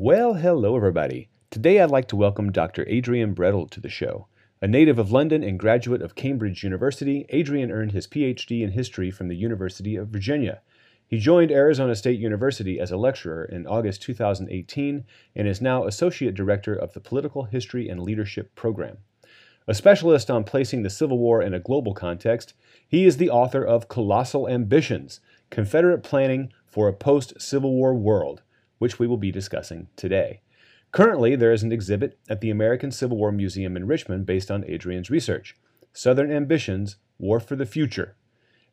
Well, hello, everybody. Today I'd like to welcome Dr. Adrian Brettle to the show. A native of London and graduate of Cambridge University, Adrian earned his PhD in history from the University of Virginia. He joined Arizona State University as a lecturer in August 2018 and is now Associate Director of the Political History and Leadership Program. A specialist on placing the Civil War in a global context, he is the author of Colossal Ambitions Confederate Planning for a Post Civil War World which we will be discussing today. Currently, there is an exhibit at the American Civil War Museum in Richmond based on Adrian's research Southern Ambitions War for the Future.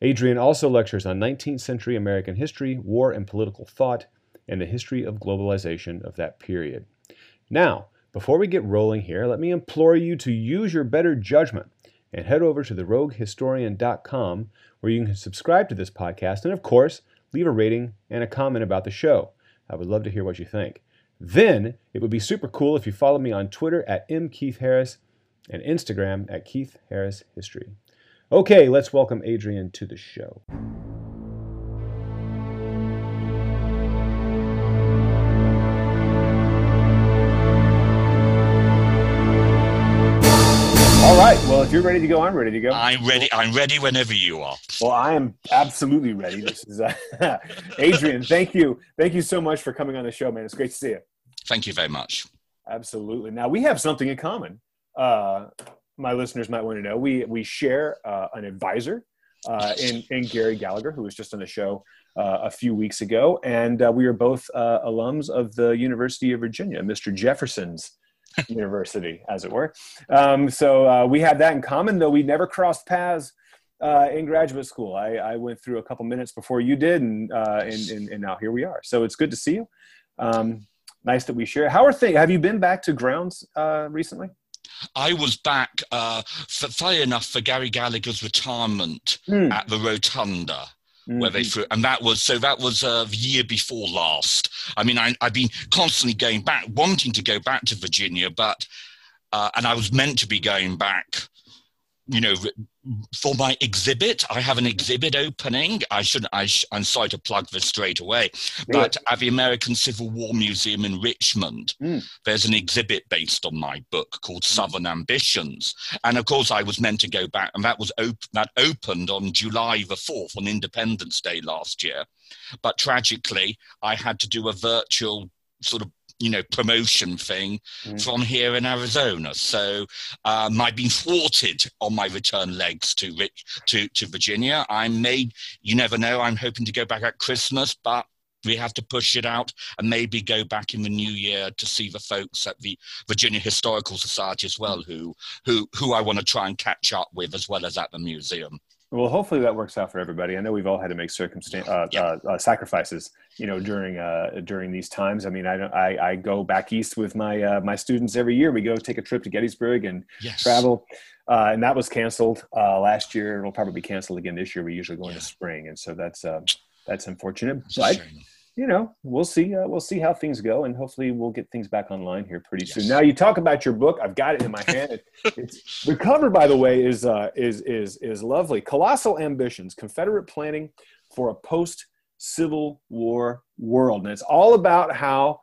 Adrian also lectures on 19th century American history, war and political thought, and the history of globalization of that period. Now, before we get rolling here, let me implore you to use your better judgment and head over to theroguehistorian.com where you can subscribe to this podcast and, of course, leave a rating and a comment about the show. I would love to hear what you think. Then it would be super cool if you follow me on Twitter at mkeithharris and Instagram at Keith Harris History. Okay, let's welcome Adrian to the show. All right. Well, if you're ready to go, I'm ready to go. I'm ready. I'm ready whenever you are. Well, I am absolutely ready. This is uh, Adrian. Thank you. Thank you so much for coming on the show, man. It's great to see you. Thank you very much. Absolutely. Now we have something in common. Uh, my listeners might want to know we we share uh, an advisor uh, in in Gary Gallagher, who was just on the show uh, a few weeks ago, and uh, we are both uh, alums of the University of Virginia, Mr. Jefferson's university, as it were. Um, so uh, we had that in common, though we never crossed paths uh, in graduate school. I, I, went through a couple minutes before you did, and, uh, and, and, and, now here we are. So it's good to see you. Um, nice that we share. How are things? Have you been back to grounds uh, recently? I was back, uh, for, funny enough, for Gary Gallagher's retirement mm. at the Rotunda mm-hmm. where they mm-hmm. threw, and that was so that was uh, the year before last. I mean, I, I've been constantly going back, wanting to go back to Virginia, but uh, and I was meant to be going back you know, for my exhibit, I have an exhibit opening. I should, I sh- I'm sorry to plug this straight away, but at the American Civil War Museum in Richmond, mm. there's an exhibit based on my book called mm. Southern Ambitions. And of course, I was meant to go back, and that was op- that opened on July the 4th, on Independence Day last year. But tragically, I had to do a virtual sort of you know promotion thing mm. from here in Arizona. So um, I've been thwarted on my return legs to to to Virginia. I may, you never know. I'm hoping to go back at Christmas, but we have to push it out and maybe go back in the new year to see the folks at the Virginia Historical Society as well, who who who I want to try and catch up with as well as at the museum. Well, hopefully that works out for everybody. I know we've all had to make circumstance uh, uh, uh, sacrifices, you know, during uh, during these times. I mean, I, don't i, I go back east with my uh, my students every year. We go take a trip to Gettysburg and yes. travel, uh, and that was canceled uh, last year. It'll probably be canceled again this year. We usually go in the spring, and so that's uh, that's unfortunate. But you know, we'll see. Uh, we'll see how things go, and hopefully, we'll get things back online here pretty yes. soon. Now, you talk about your book. I've got it in my hand. it's, the cover, by the way, is uh, is is is lovely. Colossal ambitions: Confederate planning for a post Civil War world, and it's all about how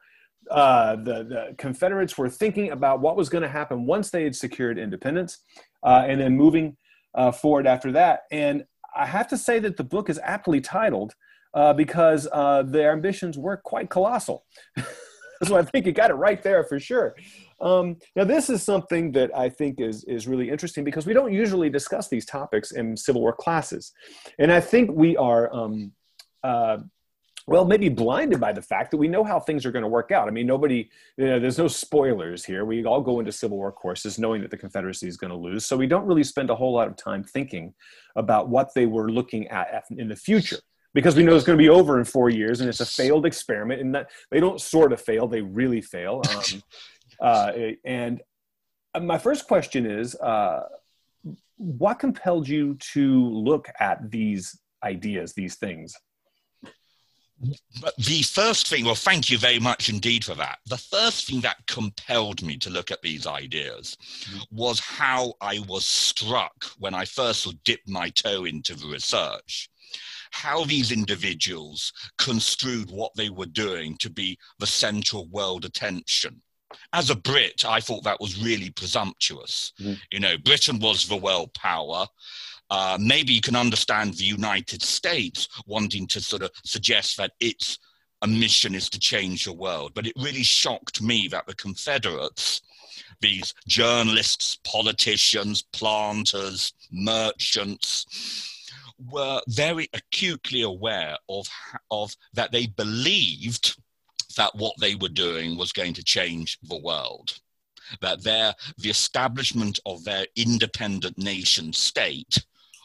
uh, the the Confederates were thinking about what was going to happen once they had secured independence, uh, and then moving uh, forward after that. And I have to say that the book is aptly titled uh, because uh, their ambitions were quite colossal. so I think you got it right there for sure. Um, now, this is something that I think is, is really interesting because we don't usually discuss these topics in Civil War classes. And I think we are, um, uh, well, maybe blinded by the fact that we know how things are going to work out. I mean, nobody, you know, there's no spoilers here. We all go into Civil War courses knowing that the Confederacy is going to lose. So we don't really spend a whole lot of time thinking about what they were looking at in the future because we know it's going to be over in four years and it's a failed experiment and that they don't sort of fail they really fail um, uh, and my first question is uh, what compelled you to look at these ideas these things the first thing, well, thank you very much indeed for that. The first thing that compelled me to look at these ideas was how I was struck when I first dipped my toe into the research how these individuals construed what they were doing to be the central world attention. As a Brit, I thought that was really presumptuous. Mm-hmm. You know, Britain was the world power. Uh, maybe you can understand the United States wanting to sort of suggest that its mission is to change the world. But it really shocked me that the Confederates, these journalists, politicians, planters, merchants, were very acutely aware of, of that they believed that what they were doing was going to change the world that their the establishment of their independent nation state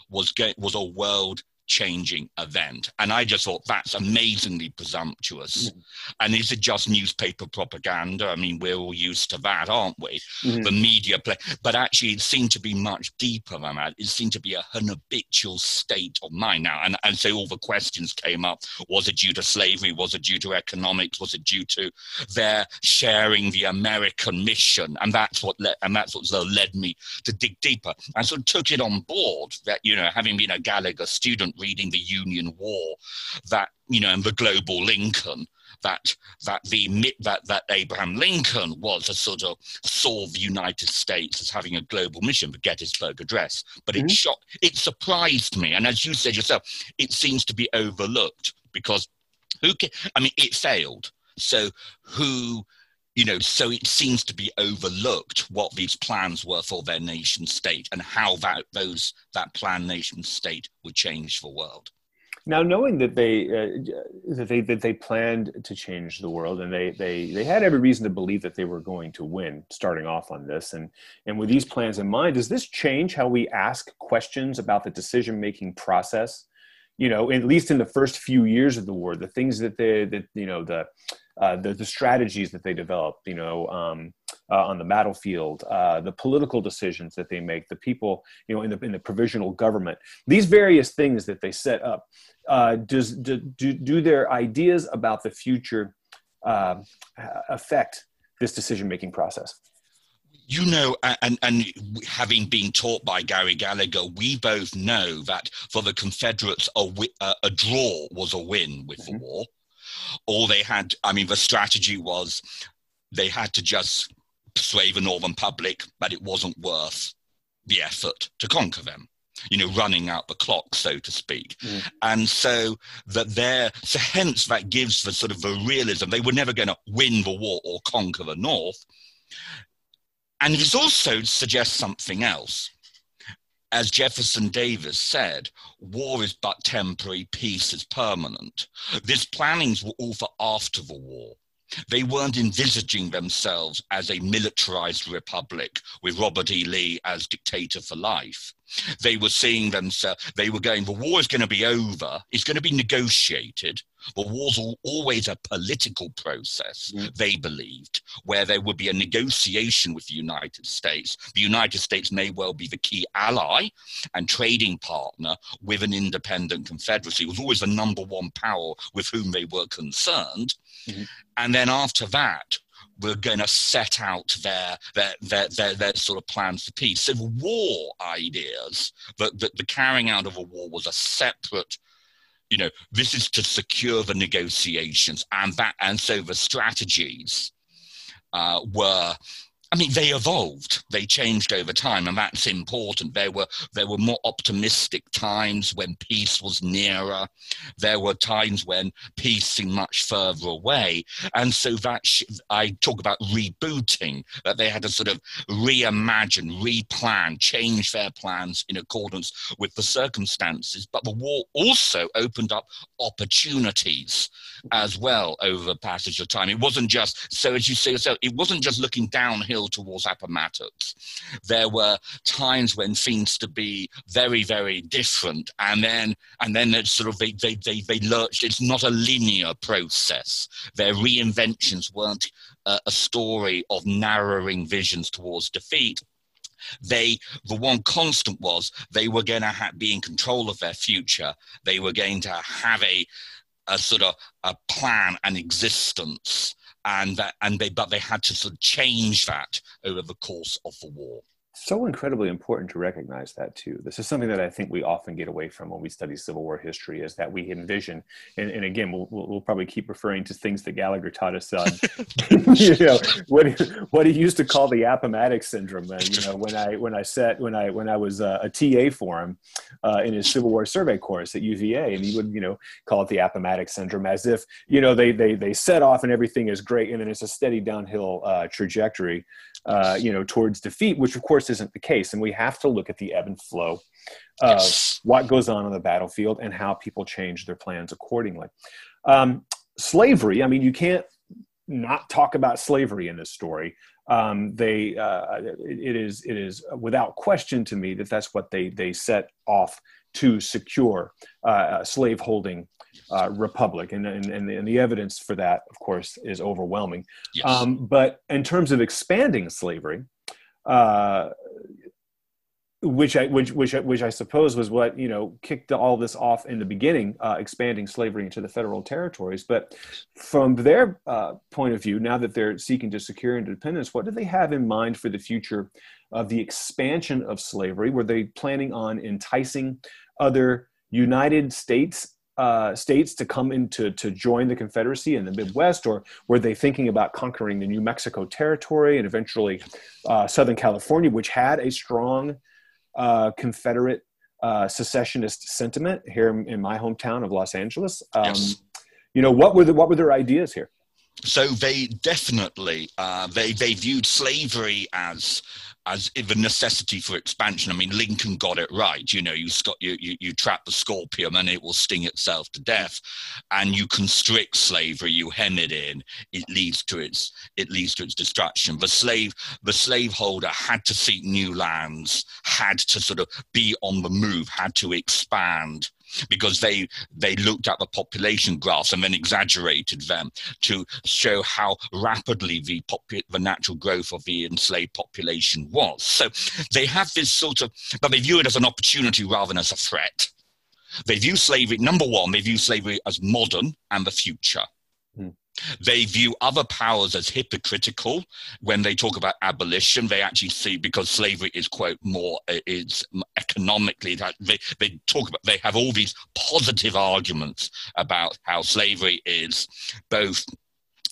was was a world changing event. And I just thought that's amazingly presumptuous. Mm-hmm. And is it just newspaper propaganda? I mean, we're all used to that, aren't we? Mm-hmm. The media play. But actually, it seemed to be much deeper than that. It seemed to be a, an habitual state of mind now. And, and so all the questions came up was it due to slavery? Was it due to economics? Was it due to their sharing the American mission? And that's what, le- and that's what sort of led me to dig deeper. I sort of took it on board that, you know, having been a Gallagher student, reading the Union War, that you know, and the global Lincoln, that that the that that Abraham Lincoln was a sort of saw the United States as having a global mission, the Gettysburg Address. But it mm-hmm. shocked, it surprised me, and as you said yourself, it seems to be overlooked because who? Can, I mean, it failed. So who you know, so it seems to be overlooked what these plans were for their nation state and how that those that plan nation state would change the world. Now, knowing that they uh, that they that they planned to change the world, and they they they had every reason to believe that they were going to win, starting off on this, and and with these plans in mind, does this change how we ask questions about the decision making process? You know, at least in the first few years of the war, the things that they that you know the uh, the, the strategies that they develop, you know, um, uh, on the battlefield, uh, the political decisions that they make, the people, you know, in the in the provisional government, these various things that they set up. Uh, does do, do, do their ideas about the future uh, affect this decision making process? You know, and, and having been taught by Gary Gallagher, we both know that for the Confederates, a, a draw was a win with mm-hmm. the war. All they had, I mean, the strategy was they had to just persuade the Northern public that it wasn't worth the effort to conquer them you know, running out the clock, so to speak. Mm. And so that there, so hence that gives the sort of the realism. They were never going to win the war or conquer the North. And it also suggests something else as Jefferson Davis said, war is but temporary, peace is permanent. These plannings were all for after the war. They weren't envisaging themselves as a militarized republic with Robert E. Lee as dictator for life. They were seeing themselves, they were going, the war is going to be over, it's going to be negotiated. The war's always a political process, mm. they believed, where there would be a negotiation with the United States. The United States may well be the key ally and trading partner with an independent confederacy. It was always the number one power with whom they were concerned. Mm-hmm. And then after that, we're going to set out their, their, their, their, their sort of plans for peace. The war ideas, that the, the carrying out of a war was a separate you know this is to secure the negotiations and that and so the strategies uh, were I mean, they evolved. They changed over time, and that's important. There were there were more optimistic times when peace was nearer. There were times when peace seemed much further away, and so that sh- I talk about rebooting. That they had to sort of reimagine, replan, change their plans in accordance with the circumstances. But the war also opened up opportunities as well over the passage of time. It wasn't just so, as you say yourself, it wasn't just looking downhill towards Appomattox. There were times when things to be very, very different, and then and then it's sort of they they they, they lurched. It's not a linear process. Their reinventions weren't uh, a story of narrowing visions towards defeat they the one constant was they were going to ha- be in control of their future they were going to have a a sort of a plan and existence and that and they but they had to sort of change that over the course of the war so incredibly important to recognize that too. This is something that I think we often get away from when we study Civil War history is that we envision, and, and again, we'll, we'll, probably keep referring to things that Gallagher taught us on, you know, what, what he used to call the Appomattox syndrome. And, you know, when I, when I set, when I, when I was uh, a TA for him uh, in his Civil War survey course at UVA, and he would, you know, call it the Appomattox syndrome as if, you know, they, they, they set off and everything is great. And then it's a steady downhill uh, trajectory, uh, you know, towards defeat, which of course isn't the case. And we have to look at the ebb and flow of what goes on on the battlefield and how people change their plans accordingly. Um, slavery, I mean, you can't not talk about slavery in this story. Um, they, uh, it is, it is without question to me that that's what they they set off to secure uh, slaveholding uh, republic, and, and and and the evidence for that, of course, is overwhelming. Yes. Um, but in terms of expanding slavery, uh, which I which which which I suppose was what you know kicked all this off in the beginning, uh, expanding slavery into the federal territories. But from their uh, point of view, now that they're seeking to secure independence, what do they have in mind for the future of the expansion of slavery? Were they planning on enticing other United States uh, states to come into to join the Confederacy in the Midwest, or were they thinking about conquering the New Mexico territory and eventually uh, Southern California, which had a strong uh, Confederate uh, secessionist sentiment here in my hometown of Los Angeles? Um, yes. You know, what were the, what were their ideas here? So they definitely uh, they they viewed slavery as as the necessity for expansion. I mean, Lincoln got it right. You know, you, you, you, trap the scorpion and it will sting itself to death, and you constrict slavery, you hem it in. It leads to its it leads to its destruction. The slave the slaveholder had to seek new lands, had to sort of be on the move, had to expand because they they looked at the population graphs and then exaggerated them to show how rapidly the popu- the natural growth of the enslaved population was. So they have this sort of, but they view it as an opportunity rather than as a threat. They view slavery, number one, they view slavery as modern and the future. They view other powers as hypocritical when they talk about abolition. They actually see because slavery is quote more is economically that they, they talk about they have all these positive arguments about how slavery is both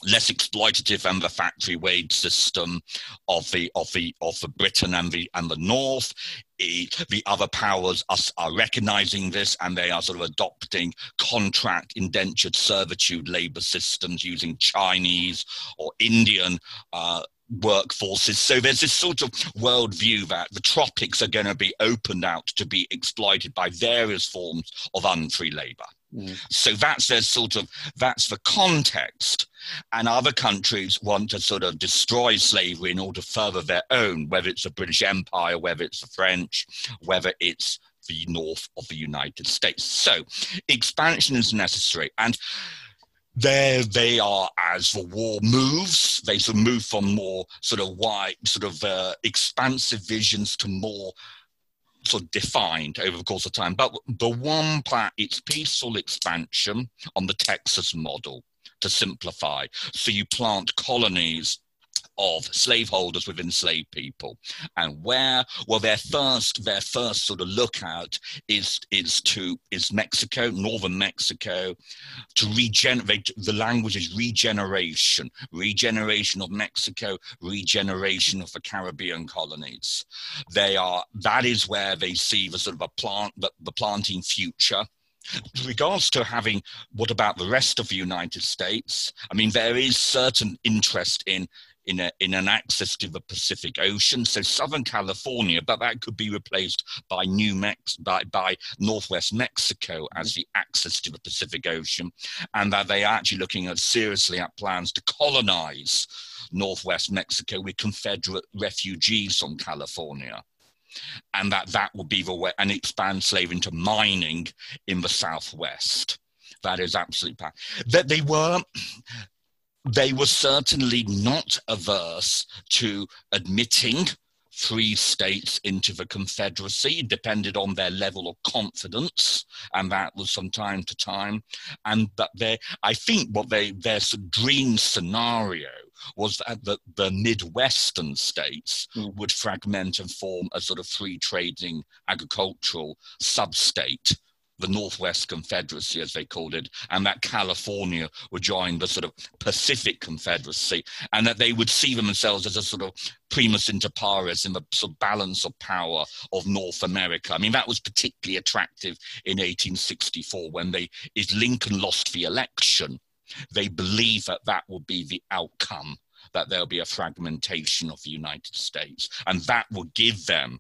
less exploitative than the factory wage system of the of the of the Britain and the and the North. the other powers are, are recognizing this and they are sort of adopting contract indentured servitude labor systems using Chinese or Indian uh, workforces. So there's this sort of worldview that the tropics are going to be opened out to be exploited by various forms of unfree labor. Mm. So that's their sort of that's the context. And other countries want to sort of destroy slavery in order to further their own, whether it's the British Empire, whether it's the French, whether it's the north of the United States. So expansion is necessary. And there they are as the war moves they sort of move from more sort of wide sort of uh, expansive visions to more sort of defined over the course of time. But the one plan, it's peaceful expansion on the Texas model to simplify. So you plant colonies of slaveholders with enslaved people. And where well their first their first sort of lookout is is to is mexico northern mexico to regenerate the language is regeneration regeneration of mexico regeneration of the caribbean colonies. They are that is where they see the sort of a plant the, the planting future. With regards to having what about the rest of the united states? I mean there is certain interest in in, a, in an access to the Pacific Ocean. So Southern California, but that could be replaced by New Mex by, by Northwest Mexico as the access to the Pacific Ocean, and that they are actually looking at seriously at plans to colonize Northwest Mexico with Confederate refugees from California and that that will be the way and expand slavery into mining in the southwest that is absolutely that they were they were certainly not averse to admitting free states into the Confederacy, depended on their level of confidence, and that was from time to time. And but they, I think, what they their dream scenario was that the, the Midwestern states Mm. would fragment and form a sort of free trading agricultural sub-state, the Northwest Confederacy, as they called it, and that California would join the sort of Pacific Confederacy, and that they would see themselves as a sort of primus inter pares in the sort of balance of power of North America. I mean, that was particularly attractive in 1864 when they, if Lincoln lost the election, they believed that that would be the outcome that there'll be a fragmentation of the United States, and that will give them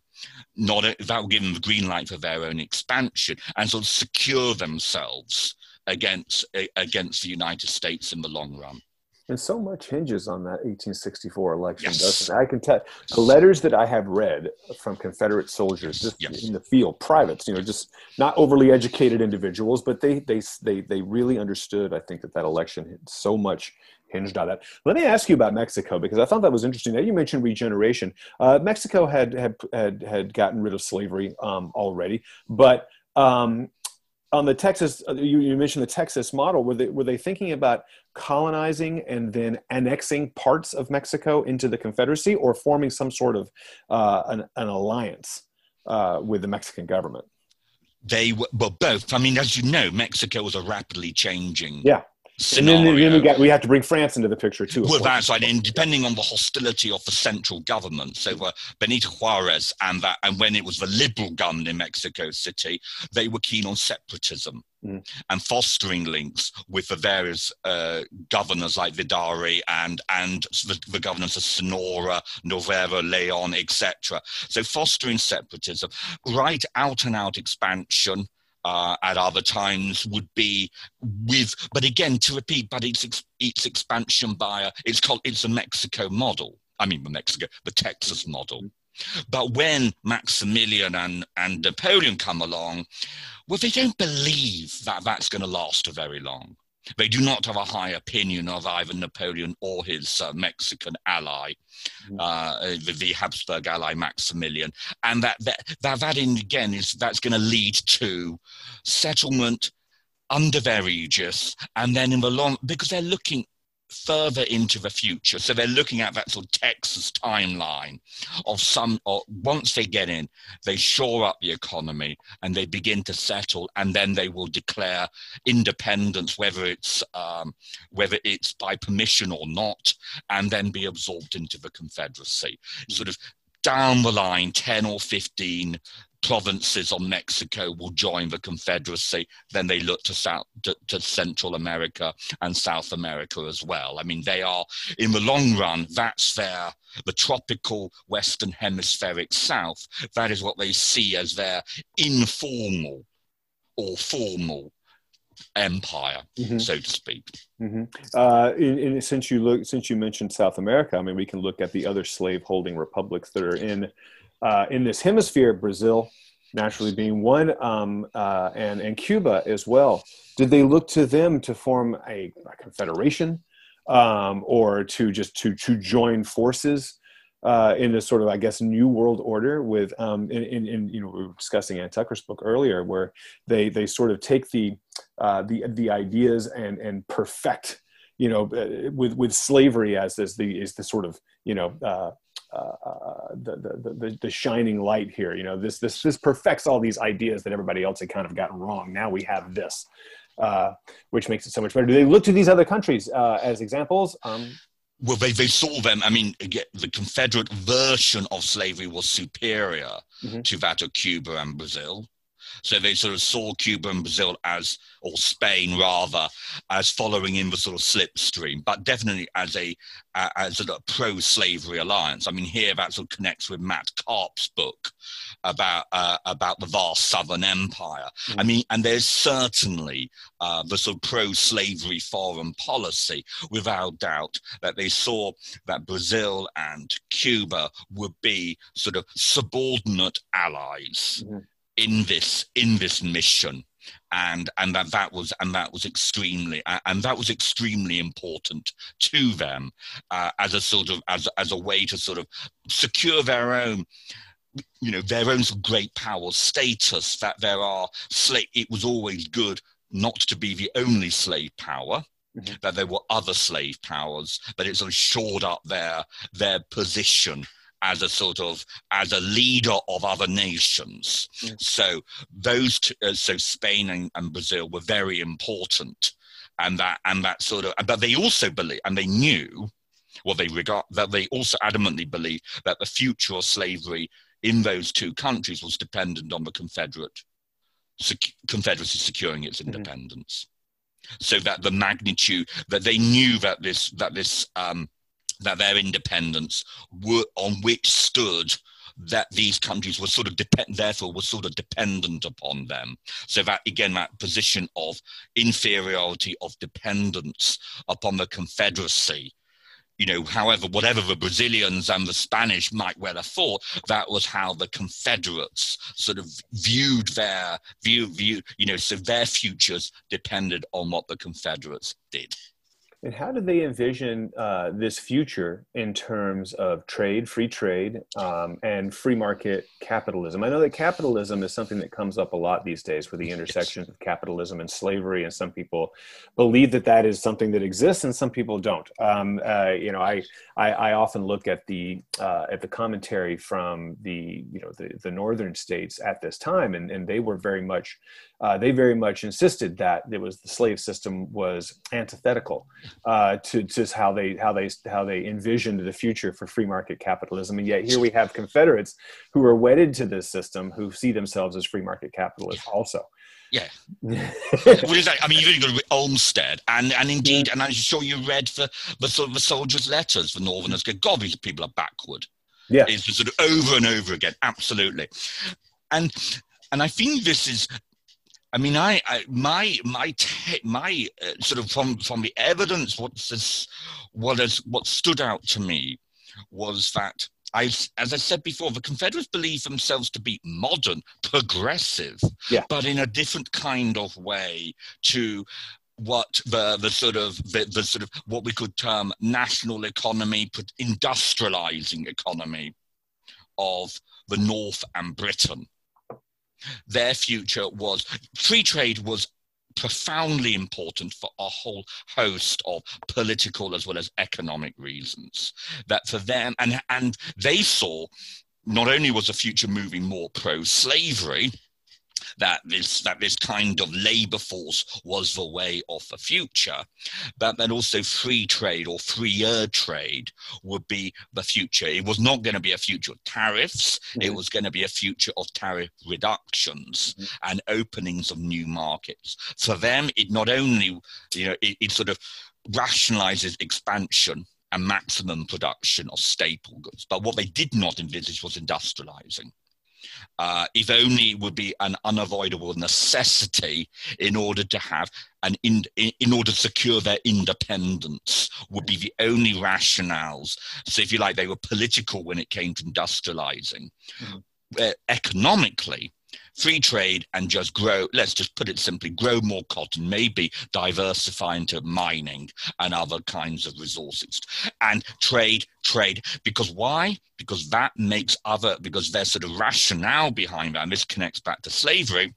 not a, that will give them the green light for their own expansion and sort of secure themselves against against the United States in the long run. And so much hinges on that 1864 election, Yes. doesn't it? I can tell the letters that I have read from Confederate soldiers just Yes. in the field, privates, you know, just not overly educated individuals, but they they they they really understood. I think that that election had so much hinged on that. Let me ask you about Mexico because I thought that was interesting. That you mentioned regeneration. Uh, Mexico had had had had gotten rid of slavery um, already, but um, on the Texas, uh, you, you mentioned the Texas model. Were they were they thinking about colonizing and then annexing parts of Mexico into the Confederacy, or forming some sort of uh, an, an alliance uh, with the Mexican government? They were well, both. I mean, as you know, Mexico was a rapidly changing Yeah. And then, then we got we have to bring France into the picture too. Well, that's right. And depending on the hostility of the central government, so uh, Benito Juarez and that, and when it was the liberal government in Mexico City, they were keen on separatism Mm. and fostering links with the various uh, governors like Vidaurri and and the, the governors of Sonora, Nuevo Leon, etc. So fostering separatism, right out and out expansion. Uh, at other times would be with, but again to repeat, but it's it's expansion by it's called it's a Mexico model. I mean, the Mexico, the Texas model. But when Maximilian and, and Napoleon come along, well, they don't believe that that's going to last very long. They do not have a high opinion of either Napoleon or his uh, Mexican ally, Mhm. uh, the, the Habsburg ally Maximilian, and that that that, that in, again is that's going to lead to settlement under their aegis, and then in the long because they're looking further into the future. So they're looking at that sort of Texas timeline of some, or once they get in, they shore up the economy and they begin to settle, and then they will declare independence, whether it's um, whether it's by permission or not, and then be absorbed into the Confederacy. Sort of down the line, ten or fifteen provinces of Mexico will join the Confederacy. Then they look to South to, to Central America and South America as well. I mean, they are in the long run. That's their the tropical Western Hemispheric South. That is what they see as their informal or formal empire, Mhm. so to speak. Mhm. Uh, in, in, since you look, since you mentioned South America, I mean, we can look at the other slave-holding republics that are in uh, in this hemisphere. Brazil, naturally being one, um, uh, and and Cuba as well. Did they look to them to form a, a confederation, um, or to just to to join forces? Uh, in this sort of, I guess, new world order with, um, in, in, in, you know, we were discussing Ann Tucker's book earlier, where they they sort of take the uh, the the ideas and and perfect you know uh, with with slavery as as the is the sort of you know uh, the, the the the shining light here you know this this this perfects all these ideas that everybody else had kind of gotten wrong now we have this uh, which makes it so much better do they look to these other countries uh, as examples um, Well, they, they saw them. I mean, the Confederate version of slavery was superior Mhm. to that of Cuba and Brazil. So they sort of saw Cuba and Brazil as, or Spain rather, as following in the sort of slipstream, but definitely as a uh, as a pro-slavery alliance. I mean, here that sort of connects with Matt Karp's book about uh, about the vast Southern Empire. I Mhm. mean, and there's certainly uh, the sort of pro-slavery foreign policy, without doubt, that they saw that Brazil and Cuba would be sort of subordinate allies Mhm. In this in this mission and and that that was and that was extremely and that was extremely important to them uh, as a sort of as as a way to sort of secure their own you know their own great power status that there are slave it was always good not to be the only slave power mm-hmm. that there were other slave powers, but it sort of shored up their their position as a sort of as a leader of other nations. Mm. So those two, uh, so Spain and, and, Brazil were very important, and that and that sort of. But they also believe, and they knew, well, they regard that they also adamantly believed that the future of slavery in those two countries was dependent on the Confederate sec- Confederacy securing its mm-hmm. independence. Mm-hmm. So that the magnitude that they knew that this that this um, that their independence were on which stood that these countries were sort of depend, therefore were sort of dependent upon them. So that again, that position of inferiority of dependence upon the Confederacy you know, however, whatever the Brazilians and the Spanish might well have thought, that was how the Confederates sort of viewed their view, view, you know, so their futures depended on what the Confederates did. And how do they envision uh, this future in terms of trade, free trade, um, and free market capitalism? I know that capitalism is something that comes up a lot these days with the intersections of capitalism and slavery, and some people believe that that is something that exists, and some people don't. Um, uh, you know, I, I, I often look at the uh, at the commentary from the you know the, the northern states at this time, and, and they were very much uh, they very much insisted that it was the slave system was antithetical uh, to just how they how they how they envisioned the future for free market capitalism, and yet here we have Confederates who are wedded to this system who see themselves as free market capitalists also. Yeah. what is that? I mean, you've got to Olmsted, and and indeed, and I'm sure you read the the sort of the soldiers' letters, the Northerners go, God, these people are backward. Yeah. It's sort of over and over again, absolutely. And and I think this is I mean, I, I my my te- my uh, sort of from from the evidence, what's this, what has what stood out to me was that I, as I said before, the Confederates believe themselves to be modern, progressive, yeah. but in a different kind of way to what the the sort of the, the sort of what we could term national economy, industrializing economy of the North and Britain their future was free trade was profoundly important for a whole host of political as well as economic reasons. That for them and and they saw not only was the future moving more pro slavery that this that this kind of labor force was the way of the future, but that also free trade or freer trade would be the future. It was not going to be a future of tariffs. Mm-hmm. It was going to be a future of tariff reductions mm-hmm. and openings of new markets. For them, it not only you know it, it sort of rationalizes expansion and maximum production of staple goods. But what they did not envisage was industrializing uh, if only it would be an unavoidable necessity in order to have an in, in order to secure their independence would be the only rationales. So if you like, they were political when it came to industrializing. Mm-hmm. Uh, economically, free trade and just grow, let's just put it simply, grow more cotton, maybe diversify into mining and other kinds of resources. And trade, trade. Because why? Because that makes other, because there's sort of rationale behind that, and this connects back to slavery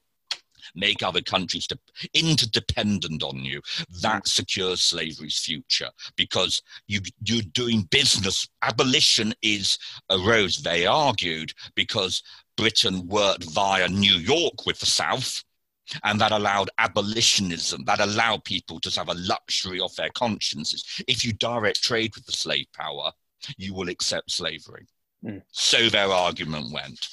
make other countries de- interdependent on you. That secures slavery's future because you, you're doing business. Abolition is arose, they argued, because Britain worked via New York with the South. And that allowed abolitionism, that allowed people to have a luxury of their consciences. If you direct trade with the slave power, you will accept slavery. Mm. So their argument went.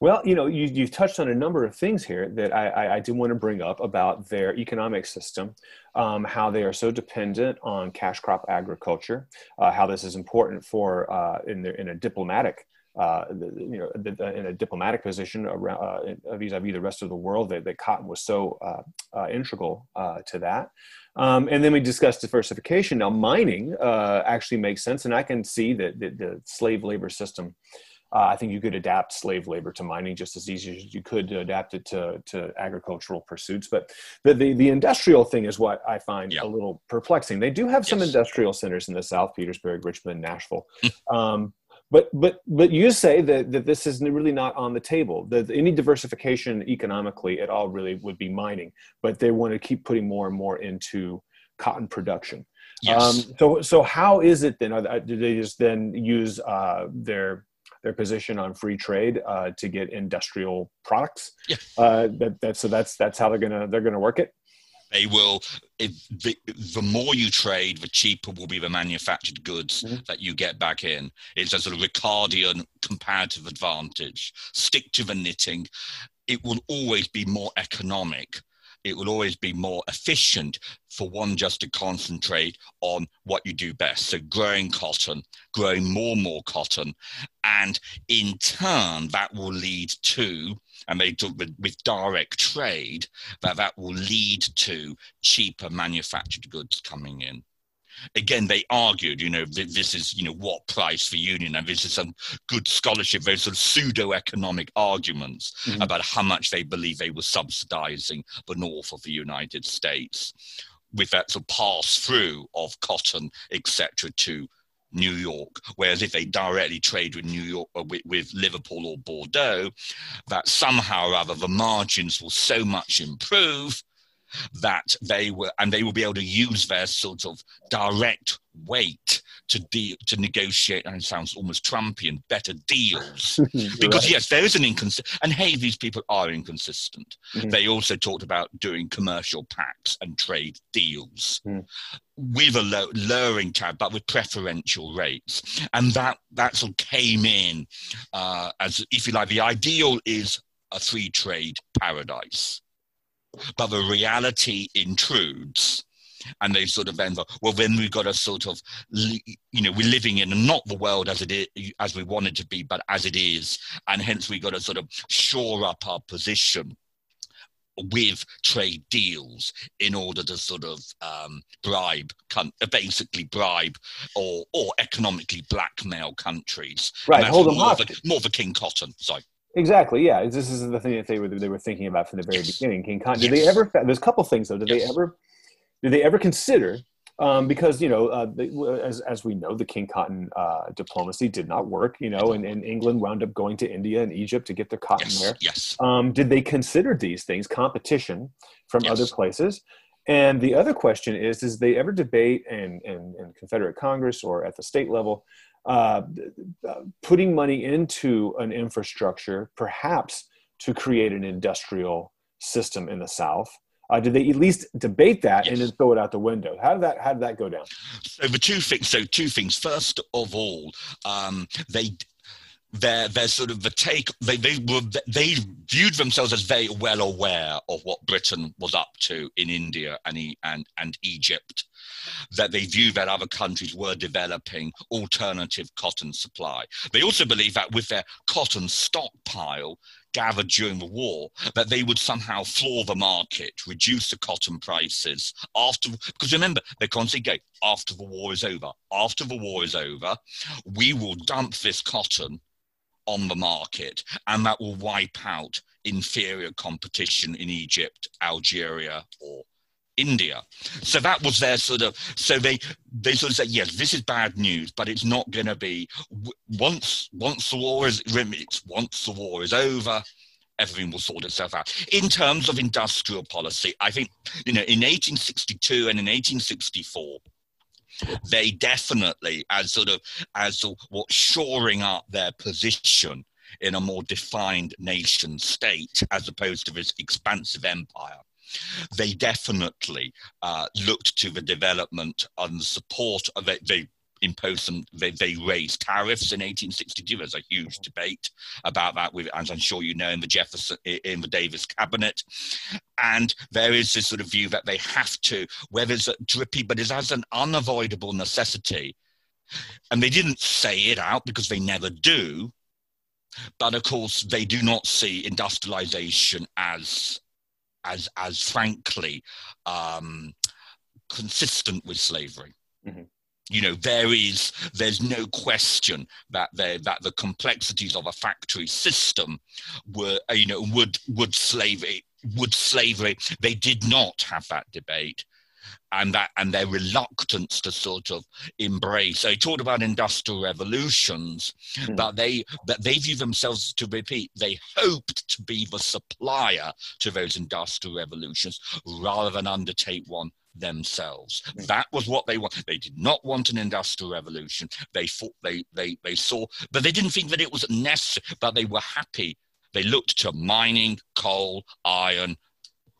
Well, you know, you, you've touched on a number of things here that I, I, I do want to bring up about their economic system, um, how they are so dependent on cash crop agriculture, uh, how this is important for uh, in, their, in a diplomatic uh, you know, in a diplomatic position around, uh, vis-a-vis the rest of the world, that, that cotton was so uh, uh integral uh, to that. Um, and then we discussed diversification. Now, mining uh, actually makes sense, and I can see that the, the slave labor system. I think you could adapt slave labor to mining just as easy as you could adapt it to, to agricultural pursuits. But the, the, the industrial thing is what I find a little perplexing. They do have some yes. industrial centers in the South, Petersburg, Richmond, Nashville. um, but but but you say that, that this is really not on the table that any diversification economically at all really would be mining but they want to keep putting more and more into cotton production. Yes. Um, so so how is it then? Are, do they just then use uh, their their position on free trade uh, to get industrial products? Yeah. Uh, that, that so that's that's how they're gonna they're gonna work it. They will. If the, the more you trade, the cheaper will be the manufactured goods mm-hmm. that you get back in. It's a sort of Ricardian comparative advantage. Stick to the knitting. It will always be more economic it will always be more efficient for one just to concentrate on what you do best. So growing cotton, growing more and more cotton, and in turn that will lead to, and they talk with, with direct trade, that that will lead to cheaper manufactured goods coming in again, they argued, you know, this is, you know, what price for union, and this is some good scholarship, very sort of pseudo-economic arguments mm-hmm. about how much they believe they were subsidizing the north of the United States with that sort of pass through of cotton, etc., to New York. Whereas if they directly trade with New York, uh, with, with, Liverpool or Bordeaux, that somehow or other the margins will so much improve that they were, and they will be able to use their sort of direct weight to deal to negotiate and it sounds almost Trumpian better deals because right. yes there is an inconsistent and hey these people are inconsistent mm-hmm. they also talked about doing commercial pacts and trade deals mm. with a low, lowering tab but with preferential rates and that that's what came in uh, as if you like the ideal is a free trade paradise but the reality intrudes and they sort of then go, well then we've got to sort of you know we're living in not the world as it is as we want it to be but as it is and hence we've got to sort of shore up our position with trade deals in order to sort of um, bribe, basically bribe or or economically blackmail countries. Right, hold them more, of more a King Cotton. Sorry. Exactly. Yeah. This is the thing that they were they were thinking about from the very beginning. King Cotton. Did yes. they ever? There's a couple things though. Did yes. they ever? Did they ever consider? Um, because you know, uh, as as we know, the King Cotton uh, diplomacy did not work. You know, and, and England wound up going to India and Egypt to get their cotton yes. there. Yes. Um, did they consider these things competition from other places? And the other question is: Does they ever debate in, in, in Confederate Congress or at the state level uh, putting money into an infrastructure, perhaps to create an industrial system in the South? Uh, did they at least debate that yes. and then throw it out the window? How did that How did that go down? So the two things. So two things. First of all, um, they their their sort of the take they they were they viewed themselves as very well aware of what Britain was up to in India and and and Egypt that they view that other countries were developing alternative cotton supply. They also believe that with their cotton stockpile gathered during the war, that they would somehow floor the market, reduce the cotton prices after, because remember, they're constantly going, after the war is over, after the war is over, we will dump this cotton on the market, and that will wipe out inferior competition in Egypt, Algeria, or India. So that was their sort of. So they they sort of said, yes, this is bad news, but it's not going to be once once the war is once the war is over. Everything will sort itself out. In terms of industrial policy, I think you know in 1862 and in 1864, they definitely as sort of as what shoring up their position in a more defined nation state as opposed to this expansive empire they definitely uh, looked to the development and support of it. They imposed some, they, they raised tariffs in 1862. There's a huge debate about that, with, as I'm sure you know, in the Jefferson, in the Davis cabinet. And there is this sort of view that they have to, whether it's repeat, but it's as an unavoidable necessity. And they didn't say it out because they never do. But of course, they do not see industrialization as as as frankly um, consistent with slavery. Mm-hmm. You know, there is there's no question that there that the complexities of a factory system were you know would would slavery would slavery they did not have that debate and that and their reluctance to sort of embrace. So he talked about industrial revolutions, mm. but they but they view themselves to repeat. They hoped to be the supplier to those industrial revolutions rather than undertake one themselves. Mm. That was what they want. They did not want an industrial revolution. They thought they they they saw, but they didn't think that it was necessary. But they were happy. They looked to mining, coal, iron,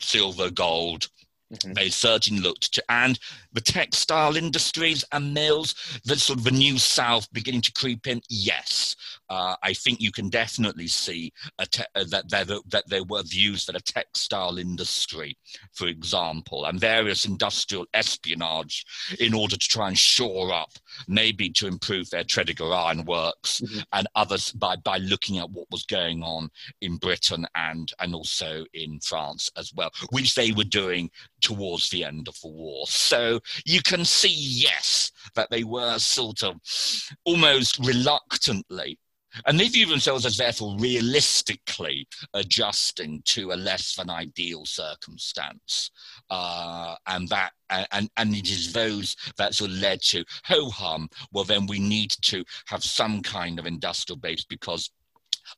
silver, gold, Mm-hmm. They certainly looked to, and the textile industries and mills, the sort of the new South beginning to creep in. Yes, uh, I think you can definitely see te- uh, that there that there were views that a textile industry, for example, and various industrial espionage in order to try and shore up, maybe to improve their Tredegar iron works mm-hmm. and others by by looking at what was going on in Britain and and also in France as well, which they were doing towards the end of the war. So you can see, yes, that they were sort of almost reluctantly and they view themselves as therefore realistically adjusting to a less than ideal circumstance. Uh, and that and, and it is those that sort of led to ho hum, well then we need to have some kind of industrial base because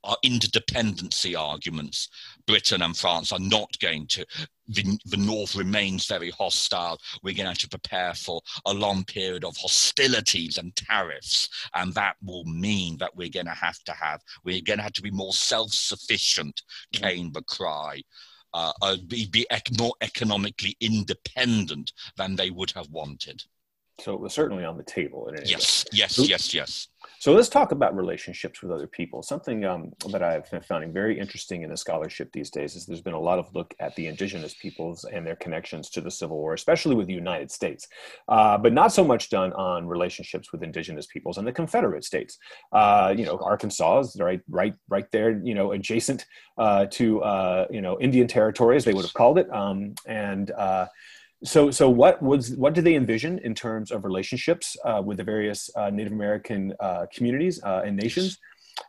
our interdependency arguments, Britain and France are not going to. The, the North remains very hostile. We're going to have to prepare for a long period of hostilities and tariffs. And that will mean that we're going to have to have, we're going to have to be more self sufficient, came the cry. Uh, uh, be, be ec- more economically independent than they would have wanted. So it was certainly on the table. yes, yes, yes, yes. So let's talk about relationships with other people. Something um, that I've finding very interesting in the scholarship these days is there's been a lot of look at the indigenous peoples and their connections to the Civil War, especially with the United States, uh, but not so much done on relationships with indigenous peoples and the Confederate states. Uh, you know, Arkansas is right, right, right there. You know, adjacent uh, to uh, you know Indian territory, as they would have called it, um, and uh, so so what was what did they envision in terms of relationships uh, with the various uh, Native American uh, communities uh, and nations,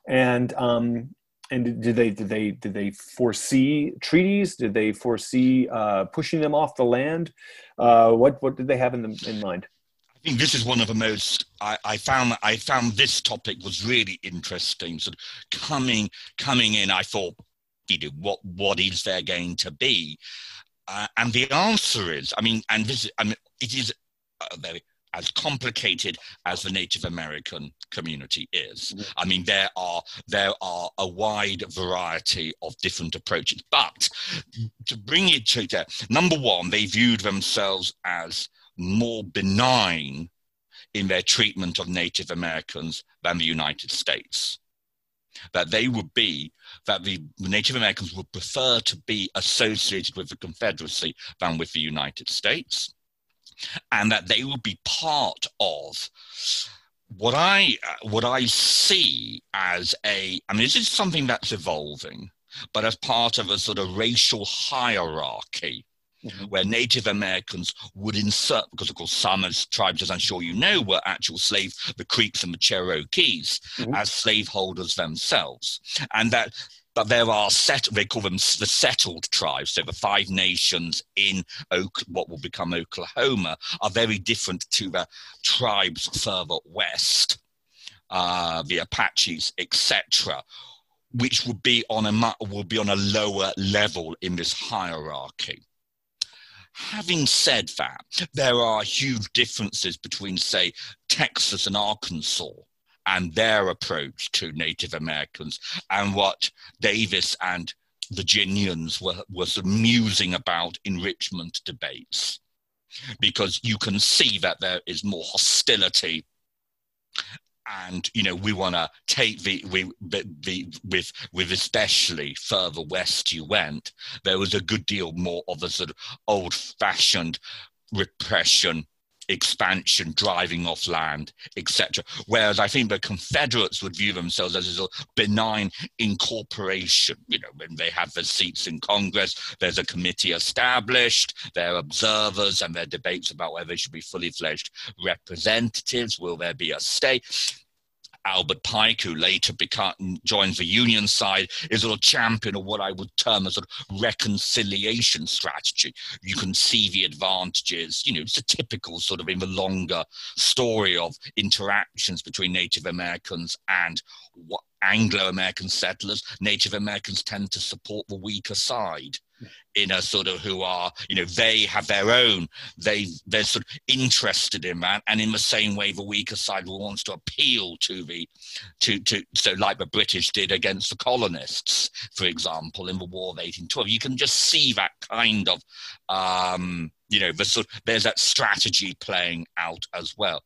and um, and did they did they did they foresee treaties? Did they foresee uh, pushing them off the land? Uh, what what did they have in them in mind? I think this is one of the most I, I, found I found this topic was really interesting. So coming coming in, I thought, you know, what what is there going to be? Uh, and the answer is, I mean, and this, I mean, it is uh, very as complicated as the Native American community is. Mm-hmm. I mean, there are there are a wide variety of different approaches, but to bring it to that, number one, they viewed themselves as more benign in their treatment of Native Americans than the United States that they would be that the Native Americans would prefer to be associated with the Confederacy than with the United States, and that they would be part of what I what I see as a I mean this is something that's evolving, but as part of a sort of racial hierarchy mm-hmm. where Native Americans would insert, because of course some as tribes, as I'm sure you know, were actual slave, the Creeks and the Cherokees, mm-hmm. as slaveholders themselves. And that but there are set they call them the settled tribes so the five nations in Oak, what will become oklahoma are very different to the tribes further west uh, the apaches etc which would be on a will be on a lower level in this hierarchy Having said that, there are huge differences between, say, Texas and Arkansas and their approach to Native Americans and what Davis and Virginians were, of musing about in Richmond debates. Because you can see that there is more hostility and you know we want to take the we the, with with especially further west you went there was a good deal more of a sort of old fashioned repression expansion, driving off land, etc. Whereas I think the Confederates would view themselves as a benign incorporation. You know, when they have their seats in Congress, there's a committee established, there are observers, and there are debates about whether they should be fully fledged representatives. Will there be a state? Albert Pike, who later become, joins the Union side, is a champion of what I would term a sort of reconciliation strategy. You can see the advantages. You know, it's a typical sort of in the longer story of interactions between Native Americans and Anglo American settlers. Native Americans tend to support the weaker side in a sort of who are you know they have their own they they're sort of interested in that and in the same way the weaker side wants to appeal to the to to so like the british did against the colonists for example in the war of 1812 you can just see that kind of um you know the sort there's that strategy playing out as well.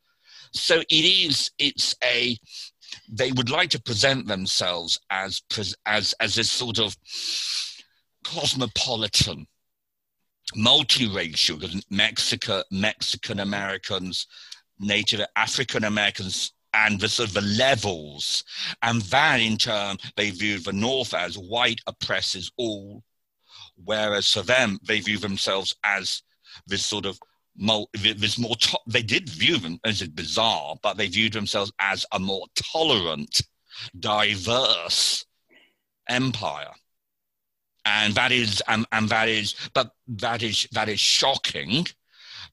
So it is it's a they would like to present themselves as as as this sort of cosmopolitan, multiracial, Mexico, Mexican Americans, Native African Americans, and the sort of the levels. And that in turn, they viewed the North as white oppresses all, whereas for them, they view themselves as this sort of this more to- they did view them as bizarre, but they viewed themselves as a more tolerant, diverse empire and that is and, and that is but that is that is shocking.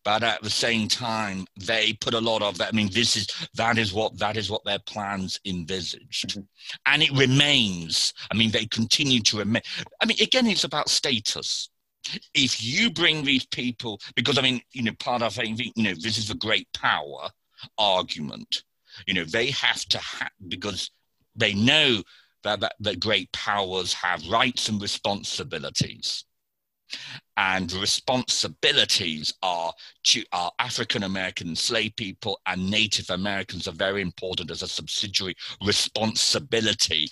But at the same time they put a lot of that i mean this is that is what that is what their plans envisaged. Mm-hmm. and it remains. I mean they continue to remain. I mean again it's about status. If you bring these people because i mean you know part of you know this is the great power argument. You know they have to have because they know that, that, great powers have rights and responsibilities. And responsibilities are, to, are African American slave people and Native Americans are very important as a subsidiary responsibility,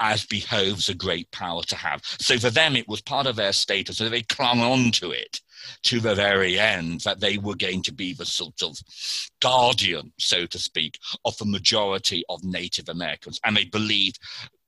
as behoves a great power to have. So for them, it was part of their status, so they clung on to it to the very end that they were going to be the sort of guardian, so to speak, of the majority of Native Americans. And they believed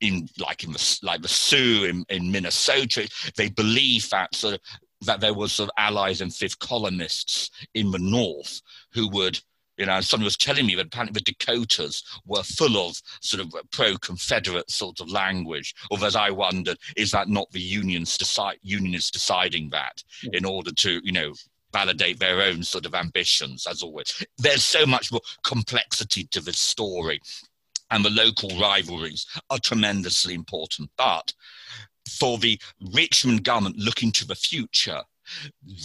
in like in the like the Sioux in, in Minnesota, they believed that sort of that there was sort of allies and fifth colonists in the north who would you know, someone was telling me that apparently the Dakotas were full of sort of pro-Confederate sort of language. Or as I wondered, is that not the unions decide unionists deciding that in order to, you know, validate their own sort of ambitions, as always. There's so much more complexity to this story, and the local rivalries are tremendously important. But for the Richmond government looking to the future,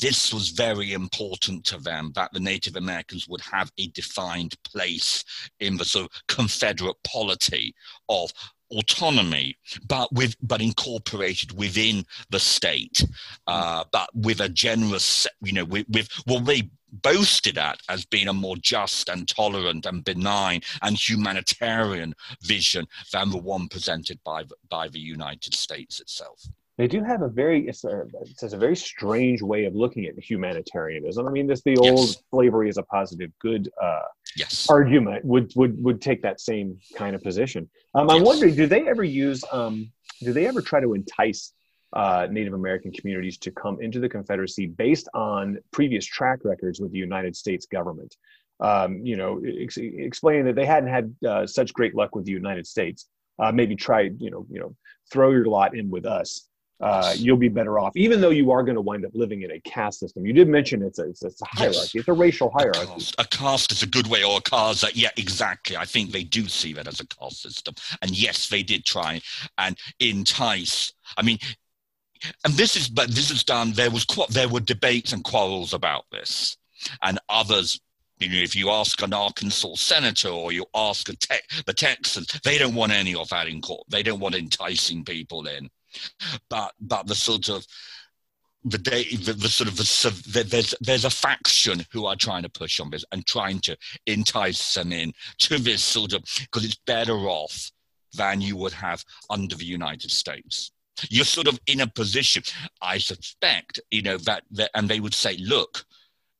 this was very important to them that the Native Americans would have a defined place in the sort of Confederate polity of autonomy, but with but incorporated within the state, uh, but with a generous, you know, with, with well, they boasted at as being a more just and tolerant and benign and humanitarian vision than the one presented by by the United States itself they do have a very it's a, it's a very strange way of looking at humanitarianism. I mean, this the old yes. slavery is a positive good uh, yes. argument would would would take that same kind of position. Um, I'm wondering, do they ever use um, do they ever try to entice uh, Native American communities to come into the Confederacy based on previous track records with the United States government? Um, you know, ex- explaining that they hadn't had uh, such great luck with the United States. Uh, maybe try, you know, you know, throw your lot in with us uh, you'll be better off, even though you are going to wind up living in a caste system. You did mention it's a, it's, a hierarchy, yes. it's a racial hierarchy. A caste. a caste, is a good way, or a caste. Yeah, exactly. I think they do see that as a caste system. And yes, they did try and entice. I mean, and this is, but this is done. There was there were debates and quarrels about this, and others you know, if you ask an Arkansas senator or you ask te- the Texans, they don't want any of that in court. They don't want enticing people in but but the sort of the day the, the, sort of the, there's there's a faction who are trying to push on this and trying to entice them in to this sort of because it's better off than you would have under the United States. You're sort of in a position, I suspect, you know that, that and they would say, look,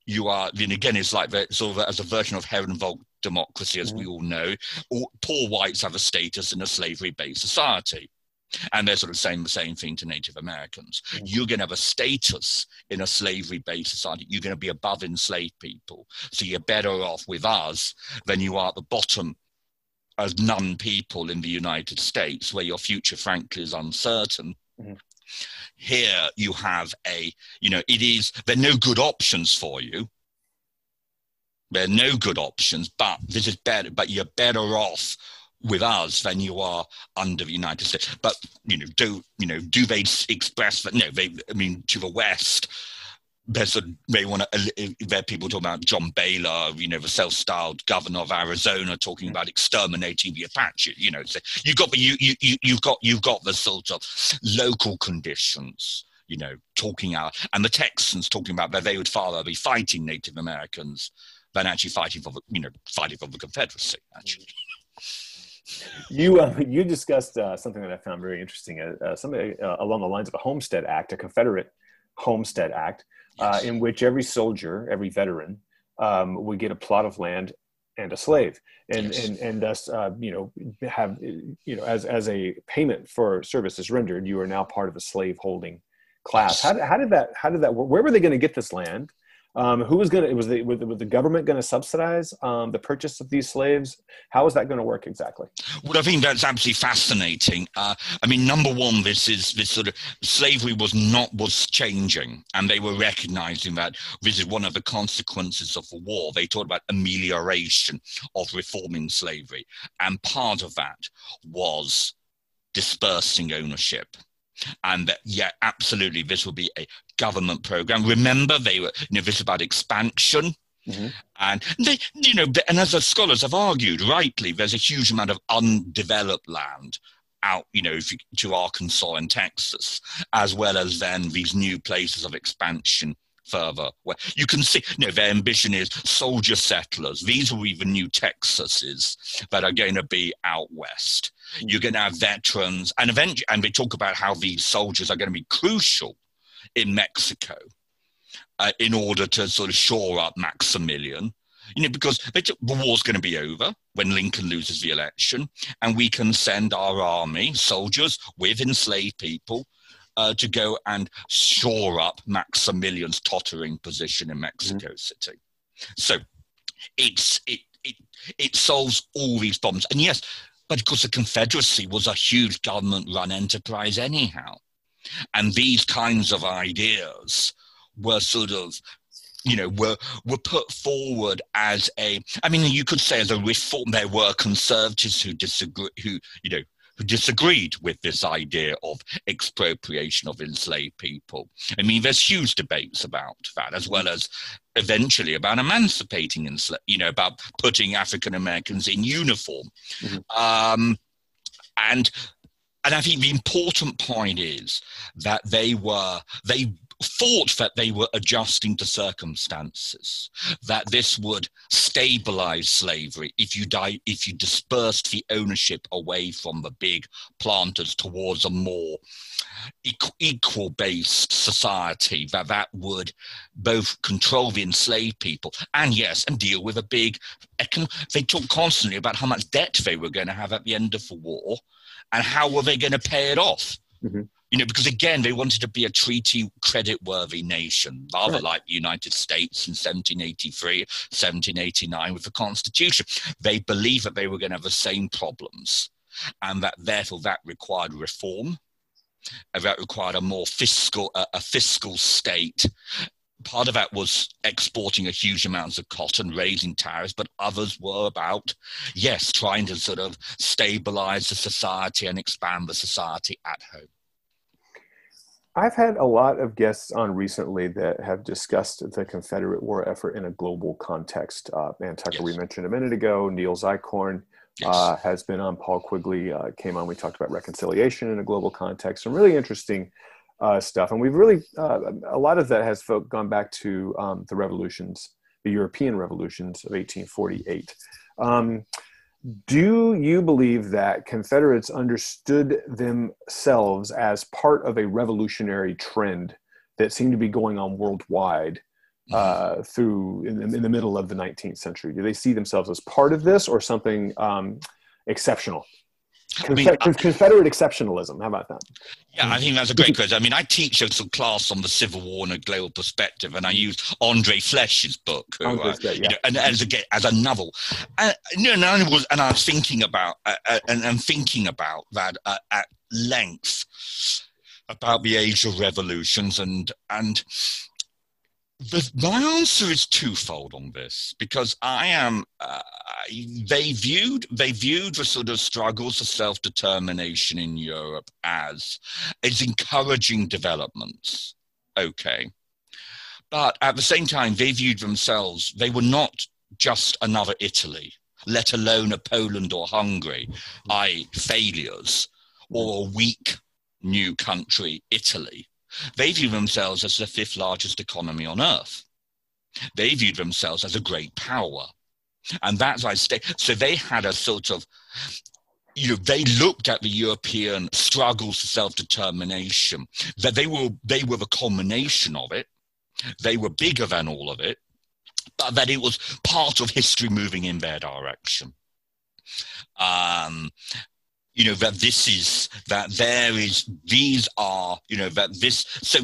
you are. Then again, it's like that sort of as a version of Herrenvolk democracy, as mm-hmm. we all know. All, poor whites have a status in a slavery-based society and they're sort of saying the same thing to Native Americans. Mm-hmm. You're going to have a status in a slavery based society. You're going to be above enslaved people. So you're better off with us than you are at the bottom as non people in the United States, where your future, frankly, is uncertain. Mm-hmm. Here you have a, you know, it is, there are no good options for you. There are no good options, but this is better, but you're better off with us than you are under the United States. But you know, do you know? Do they express that? No, they. I mean, to the west, there's a may want to there people talking about John Baylor, you know, the self-styled governor of Arizona, talking about exterminating the Apache. You know, so you've got you you you you've got you've got the sort of local conditions. You know, talking out, and the Texans talking about that they would rather be fighting Native Americans than actually fighting for the you know fighting for the Confederacy. Actually. Mm. You uh, you discussed uh, something that I found very interesting, uh, uh something uh, along the lines of a Homestead Act, a Confederate Homestead Act, uh, in which every soldier, every veteran, um, would get a plot of land and a slave, and yes. and and thus you know have you know as as a payment for services rendered, you are now part of a slave holding class. How, how did that how did that? Where were they going to get this land? Um, who was going to, was the, was the government going to subsidize um, the purchase of these slaves? How is that going to work exactly? Well, I think that's absolutely fascinating. Uh, I mean, number one, this is this sort of slavery was not, was changing and they were recognizing that this is one of the consequences of the war. They talked about amelioration of reforming slavery. And part of that was dispersing ownership and that yeah absolutely this will be a government program remember they were you know this about expansion mm-hmm. and they you know and as the scholars have argued rightly there's a huge amount of undeveloped land out, you know, to Arkansas and Texas, as well as then these new places of expansion further. Where you can see, you know, their ambition is soldier settlers. These will be the new Texases that are going to be out west. You're going to have veterans, and eventually, and they talk about how these soldiers are going to be crucial in Mexico uh, in order to sort of shore up Maximilian. You know, because the war's going to be over when Lincoln loses the election, and we can send our army, soldiers with enslaved people, uh, to go and shore up Maximilian's tottering position in Mexico mm-hmm. City. So it's it, it it solves all these problems. And yes, but of course, the Confederacy was a huge government run enterprise, anyhow. And these kinds of ideas were sort of you know were were put forward as a i mean you could say as a reform there were conservatives who disagree who you know who disagreed with this idea of expropriation of enslaved people. I mean, there's huge debates about that, as well as eventually about emancipating enslaved, you know, about putting African Americans in uniform. Mm-hmm. Um, and and I think the important point is that they were they thought that they were adjusting to circumstances, that this would stabilize slavery if you die, if you dispersed the ownership away from the big planters towards a more equal based society that that would both control the enslaved people and yes and deal with a big they talk constantly about how much debt they were going to have at the end of the war and how were they going to pay it off mm-hmm you know, because again, they wanted to be a treaty credit worthy nation, rather right. like the United States in 1783, 1789 with the Constitution. They believed that they were going to have the same problems and that therefore that required reform. That required a more fiscal, a, a fiscal state part of that was exporting a huge amounts of cotton, raising tariffs, but others were about, yes, trying to sort of stabilize the society and expand the society at home. I've had a lot of guests on recently that have discussed the Confederate war effort in a global context. Uh, Ann Tucker, yes. we mentioned a minute ago, Niels Eichhorn yes. uh, has been on, Paul Quigley uh, came on. We talked about reconciliation in a global context, some really interesting uh, stuff. And we've really, uh, a lot of that has gone back to um, the revolutions, the European revolutions of 1848. Um, do you believe that Confederates understood themselves as part of a revolutionary trend that seemed to be going on worldwide mm-hmm. uh, through in, in, the middle of the 19th century? Do they see themselves as part of this or something um, exceptional? I mean, Confederate exceptionalism. How about that? Yeah, I think that's a great question. I mean, I teach a class on the Civil War and a global perspective, and I use Andre Fleche's book, who, uh, yeah. you know, and as a as a novel. And, you know, and I was and I was thinking about uh, uh, and, and thinking about that uh, at length about the age of revolutions and and The, my answer is twofold on this because I am. Uh, they viewed they viewed the sort of struggles for self determination in Europe as as encouraging developments. Okay, but at the same time, they viewed themselves. They were not just another Italy, let alone a Poland or Hungary, i.e., failures, or a weak new country, Italy they view themselves as the fifth largest economy on earth. They viewed themselves as a great power. And that's why. So they had a sort of, you know, they looked at the European struggles for self-determination, that they were they were the culmination of it. They were bigger than all of it, but that it was part of history moving in their direction. Um, you know that this is that there is these are you know that this so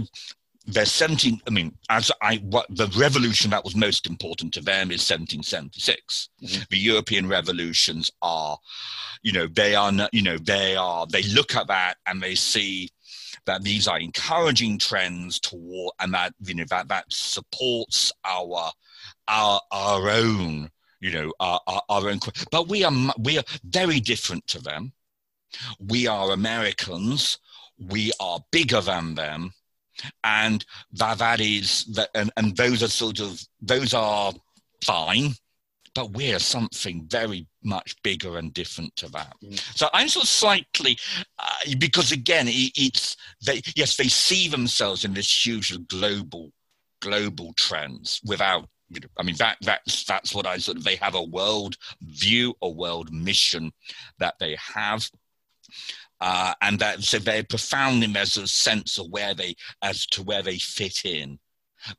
there's 17 i mean as i what the revolution that was most important to them is 1776 mm-hmm. the european revolutions are you know they are you know they are they look at that and they see that these are encouraging trends toward and that you know that that supports our our our own you know our, our, our own but we are we are very different to them we are Americans, we are bigger than them, and that that is that, and, and those are sort of those are fine, but we're something very much bigger and different to that. Mm. So I'm sort of slightly uh, because again, it, it's they yes they see themselves in this huge global global trends without I mean that that's that's what I sort of they have a world view, a world mission that they have. Uh, and that so very profound in their sort of sense of where they as to where they fit in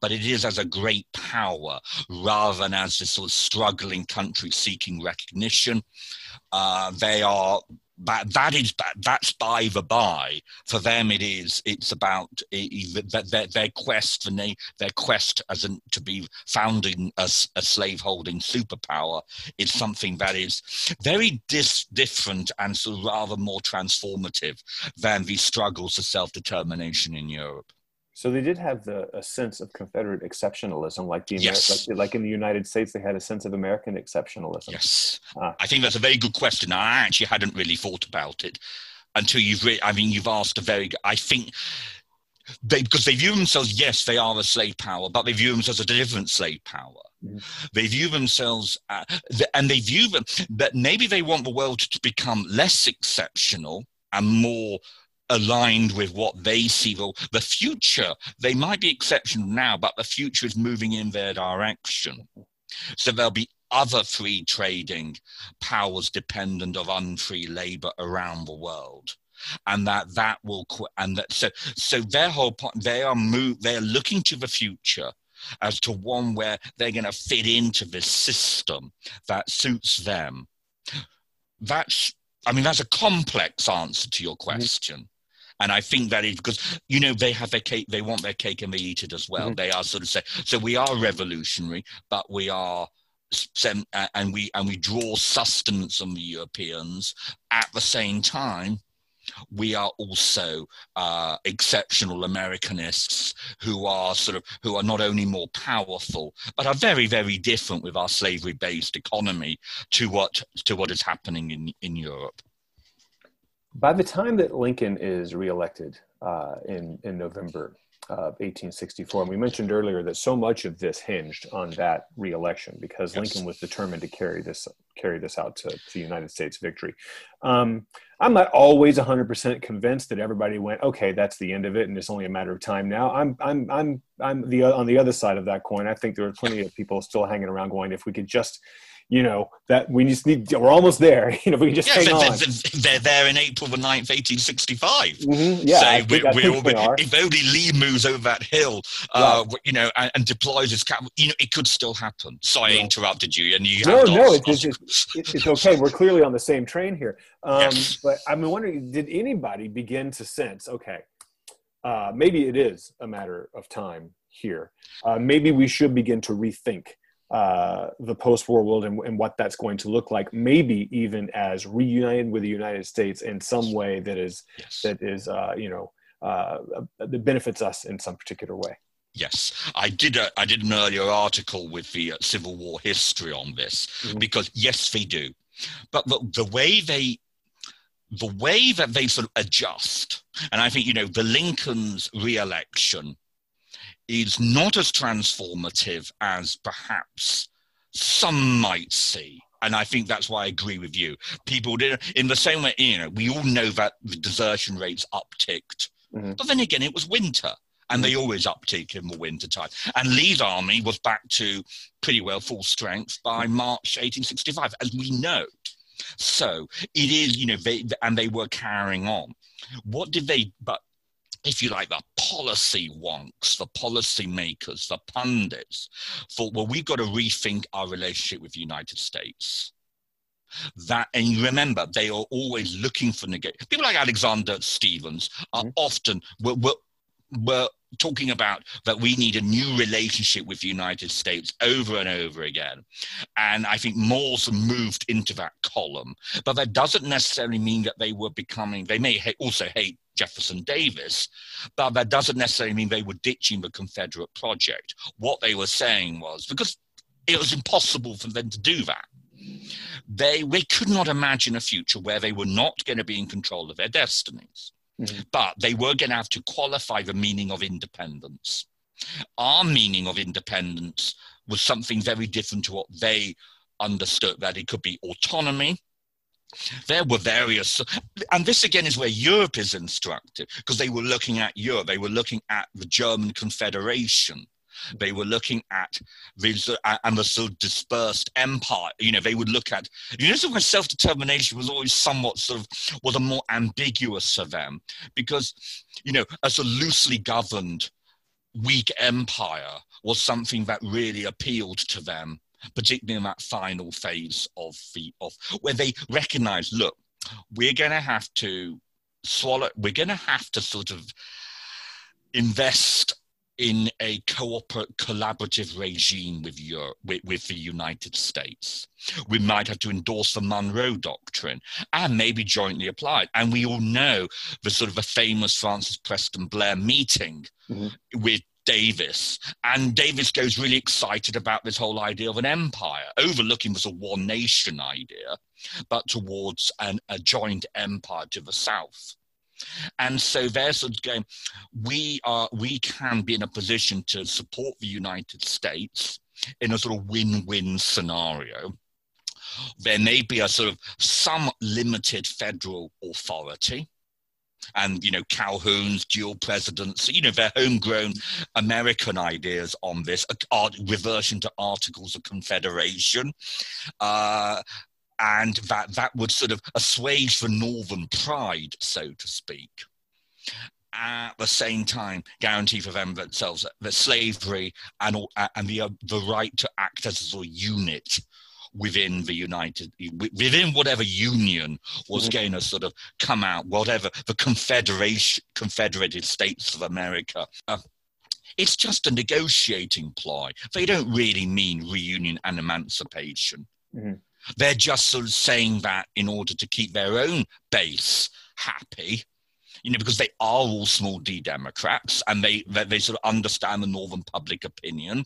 but it is as a great power rather than as this sort of struggling country seeking recognition. Uh, they are that that is that that's by the by for them it is it's about their, their quest for their quest as an, to be founding a, a slave-holding superpower is something that is very dis, different and sort of rather more transformative than the struggles for self-determination in Europe. So they did have the, a sense of Confederate exceptionalism, like the yes. like, like, in the United States, they had a sense of American exceptionalism. Yes, uh, I think that's a very good question. I actually hadn't really thought about it until you've. Re- I mean, you've asked a very. I think they because they view themselves. Yes, they are a slave power, but they view themselves as a different slave power. Mm-hmm. They view themselves, uh, and they view them that maybe they want the world to become less exceptional and more aligned with what they see the, the future. They might be exceptional now, but the future is moving in their direction. So there'll be other free trading powers dependent of unfree labor around the world and that that will and that so so their whole point they are move they're looking to the future as to one where they're going to fit into this system that suits them that's i mean that's a complex answer to your mm-hmm. question and I think that is because you know they have their cake, they want their cake and they eat it as well. Mm-hmm. They are sort of say so. We are revolutionary, but we are and we and we draw sustenance on the Europeans at the same time. We are also uh, exceptional Americanists who are sort of who are not only more powerful but are very very different with our slavery-based economy to what to what is happening in in Europe. By the time that Lincoln is reelected uh, in, in November of 1864, and we mentioned earlier that so much of this hinged on that reelection because yes. Lincoln was determined to carry this carry this out to, to United States victory. Um, I'm not always 100% convinced that everybody went, okay, that's the end of it, and it's only a matter of time now. I'm I'm I'm I'm the on the other side of that coin. I think there are plenty of people still hanging around going, if we could just you know that we just need we're almost there you know we can just hang they're, on. they're there in april the 9th 1865 mm-hmm. yeah so I we, we if only lee moves over that hill uh, right. you know and, and, deploys his cap you know it could still happen sorry yeah. i interrupted you and you no no it's, it's, it's, it's, okay we're clearly on the same train here um, yes. but i'm wondering did anybody begin to sense okay uh, maybe it is a matter of time here uh, maybe we should begin to rethink uh, the post-war world and, and, what that's going to look like maybe even as reunited with the united states in some way that is yes. that is uh, you know uh, that benefits us in some particular way Yes, I did. A, I did an earlier article with the uh, Civil War history on this mm-hmm. because yes, they do, but the, the way they, the way that they sort of adjust, and I think you know the Lincoln's re-election is not as transformative as perhaps some might see. And I think that's why I agree with you. People did in the same way, you know, we all know that the desertion rates upticked. Mm-hmm. But then again, it was winter and they always uptick in the winter time. And Lee's army was back to pretty well full strength by. March 1865, as we know. So it is, you know, they, and they were carrying on. What did they, but if you like, the policy wonks, the policy makers, the pundits, thought, well, we've got to rethink our relationship with the United States. That and remember they are always looking for negate. People like Alexander Stephens are mm-hmm. often were, were, were talking about that we need a new relationship with the United States over and over again. And I think Morse moved into that column. But that doesn't necessarily mean that they were becoming, they may ha- also hate Jefferson Davis, but that doesn't necessarily mean they were ditching the Confederate project. What they were saying was because it was impossible for them to do that. They, they could not imagine a future where they were not going to be in control of their destinies. Mm-hmm. But they were going to have to qualify the meaning of independence. Our meaning of independence was something very different to what they understood that it could be autonomy. There were various, and this again is where Europe is instructed because they were looking at Europe, they were looking at the German Confederation they were looking at these uh, and the sort of dispersed empire. You know, they would look at you know, so self determination was always somewhat sort of was a more ambiguous for them because you know, as a loosely governed weak empire was something that really appealed to them particularly in that final phase of the of where they recognize look we're going to have to swallow we're going to have to sort of invest in a cooper- collaborative regime with, Europe, with, with, the United States. We might have to endorse the Monroe Doctrine and maybe jointly apply it. And we all know the sort of a famous Francis Preston Blair meeting mm-hmm. with Davis. And Davis goes really excited about this whole idea of an empire, overlooking this a one nation idea, but towards an, a joint empire to the south. And so they're sort of going, we are we can be in a position to support the United States in a sort of win-win scenario. There may be a sort of some limited federal authority, and you know Calhoun's dual presidency, you know their homegrown American ideas on this, art, reversion to Articles of Confederation, uh, and that that would sort of assuage the northern pride, so to speak. At the same time, guarantee for them themselves that slavery and and the uh, the right to act as a unit within the United, within whatever union was mm-hmm. going to sort of come out, whatever the Confederation, Confederated States of America. Uh, it's just a negotiating ploy. They don't really mean reunion and emancipation. Mm-hmm. They're just sort of saying that in order to keep their own base happy, you know, because they are all small d Democrats and they, they, they sort of understand the northern public opinion.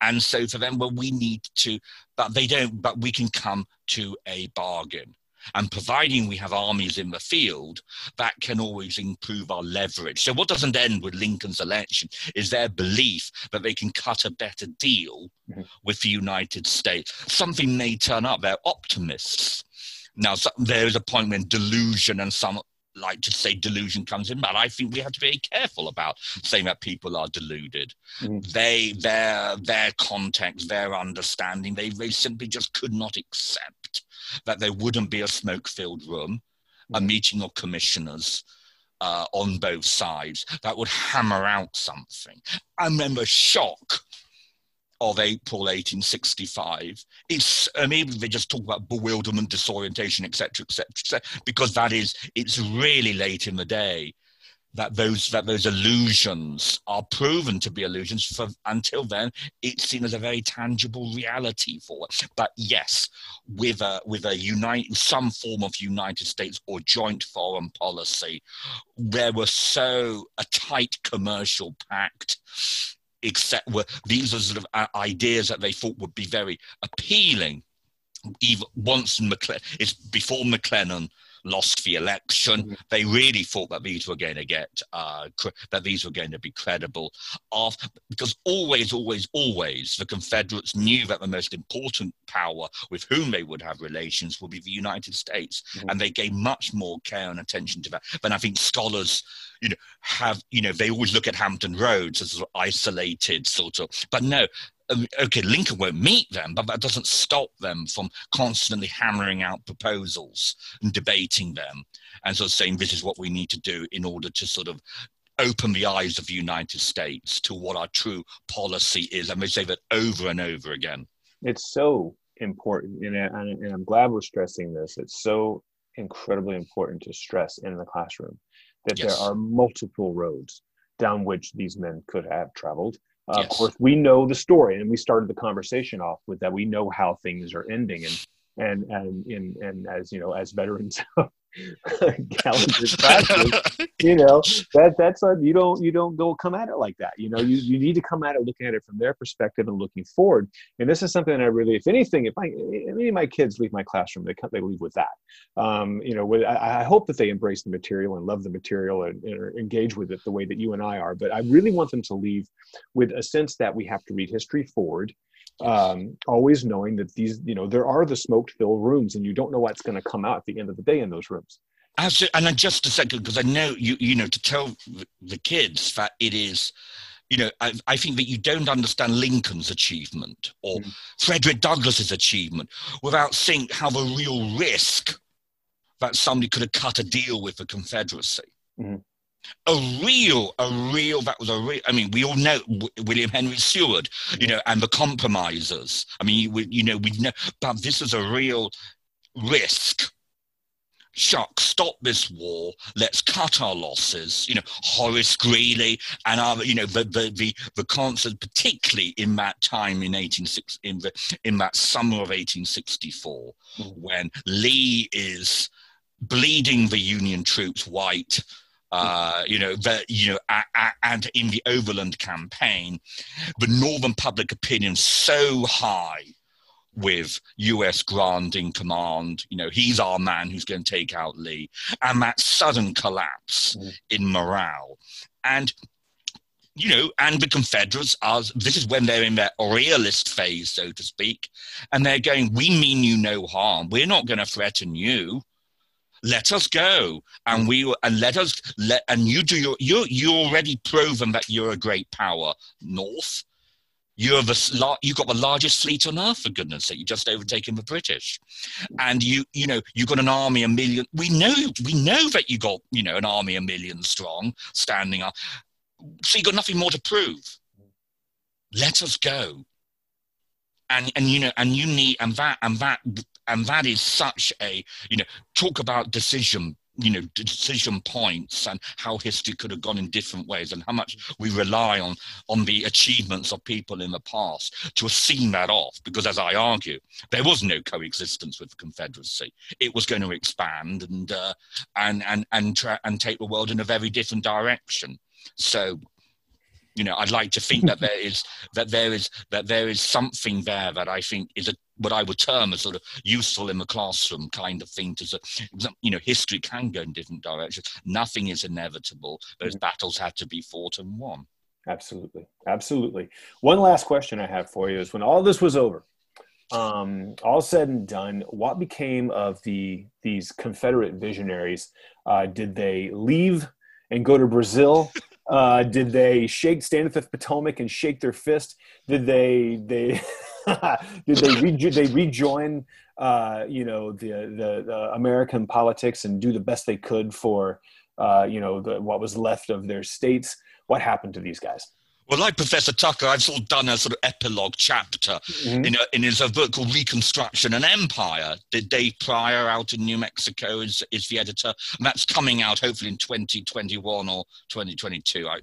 And so for them, well, we need to, but they don't, but we can come to a bargain. And providing we have armies in the field, that can always improve our leverage. So, what doesn't end with Lincoln's election is their belief that they can cut a better deal mm-hmm. with the United States. Something may turn up. They're optimists. Now, so, there is a point when delusion and some like to say delusion comes in, but I think we have to be careful about saying that people are deluded. Mm. They, their, their context, their understanding, they, they simply just could not accept that there wouldn't be a smoke filled room, a mm-hmm. meeting of commissioners. Uh, on both sides that would hammer out something. I remember shock of April 1865. It's I mean they just talk about bewilderment, disorientation, etc., etc., etc., because that is it's really late in the day that those that those illusions are proven to be illusions for until then it's seen as a very tangible reality for it but yes with a with a unite some form of united states or joint foreign policy there was so a tight commercial pact except were these are sort of uh, ideas that they thought would be very appealing. Even once McCle- it's before McClellan lost the election. Mm-hmm. They really thought that these were going to get uh, cre- that these were going to be credible, After, because always, always, always the Confederates knew that the most important power with whom they would have relations would be the United States, mm-hmm. and they gave much more care and attention to that than I think scholars you know have you know they always look at hampton roads as isolated sort of but no Um, okay, Lincoln won't meet them, but that doesn't stop them from constantly hammering out proposals and debating them and sort of saying this is what we need to do in order to sort of open the eyes of the United States to what our true policy is. And they say that over and over again. It's so important, and, and I'm glad we're stressing this. It's so incredibly important to stress in the classroom that yes. there are multiple roads down which these men could have traveled uh, yes. Of course, we know the story, and we started the conversation off with that. We know how things are ending, and and and and, and as you know, as veterans You know, that that's a, you don't you don't go come at it like that. You know, you, you need to come at it looking at it from their perspective and looking forward. And this is something that I really, if anything, if I any of my kids leave my classroom, they come, they leave with that. Um, you know, with, I, I, hope that they embrace the material and love the material and, and engage with it the way that you and I are. But I really want them to leave with a sense that we have to read history forward um, always knowing that these, you know, there are the smoked filled rooms and you don't know what's going to come out at the end of the day in those rooms. Absolutely. And just a second, because I know you, you know, to tell the kids that it is, you know, I, I think that you don't understand Lincoln's achievement or mm Frederick Douglass's achievement without seeing how the real risk that somebody could have cut a deal with the Confederacy. mm a real, a real, that was a real, I mean, we all know William Henry Seward, you know, and the compromisers. I mean, we, you know, we know, but this is a real risk. Shuck, stop this war. Let's cut our losses. You know, Horace Greeley and our, you know, the the the, the concert, particularly in that time in 1860, in the in that summer of 1864, mm. when Lee is bleeding the Union troops white uh, you know, the, you know, a, a, and in the Overland campaign, the Northern public opinion so high with U.S. Grant in command. You know, he's our man who's going to take out Lee, and that sudden collapse mm. in morale, and you know, and the Confederates are. This is when they're in their realist phase, so to speak, and they're going, "We mean you no harm. We're not going to threaten you." Let us go. And mm. we and let us let and you do your you you already proven that you're a great power north. You're the you've got the largest fleet on earth for goodness sake. You've just overtaken the british. And you you know you've got an army a million we know we know that you got you know an army a million strong standing up. So you've got nothing more to prove. Let us go. And and you know and you need and that and that and that is such a you know talk about decision you know decision points and how history could have gone in different ways and how much we rely on on the achievements of people in the past to have seen that off. Because as i argue there was no coexistence with the confederacy. It was going to expand and uh, and and and, tra- and take the world in a very different direction. So you know i'd like to think that there is that there is that there is something there that i think is a what I would term a sort of useful in the classroom kind of thing. To you know, history can go in different directions. Nothing is inevitable. Those mm-hmm. battles have to be fought and won. Absolutely, absolutely. One last question I have for you is: when all this was over, um, all said and done, what became of the these Confederate visionaries? Uh, did they leave and go to Brazil? Uh, did they shake stand at the Potomac and shake their fist? Did they they did they re- they rejoin uh, you know the, the, the American politics and do the best they could for uh, you know the, what was left of their states? What happened to these guys? Well, like Professor Tucker, I've sort of done a sort of epilogue chapter mm-hmm. in, a, in his a book called Reconstruction and Empire. The Dave Prior out in New Mexico is, is the editor. And that's coming out hopefully in 2021 or 2022. I,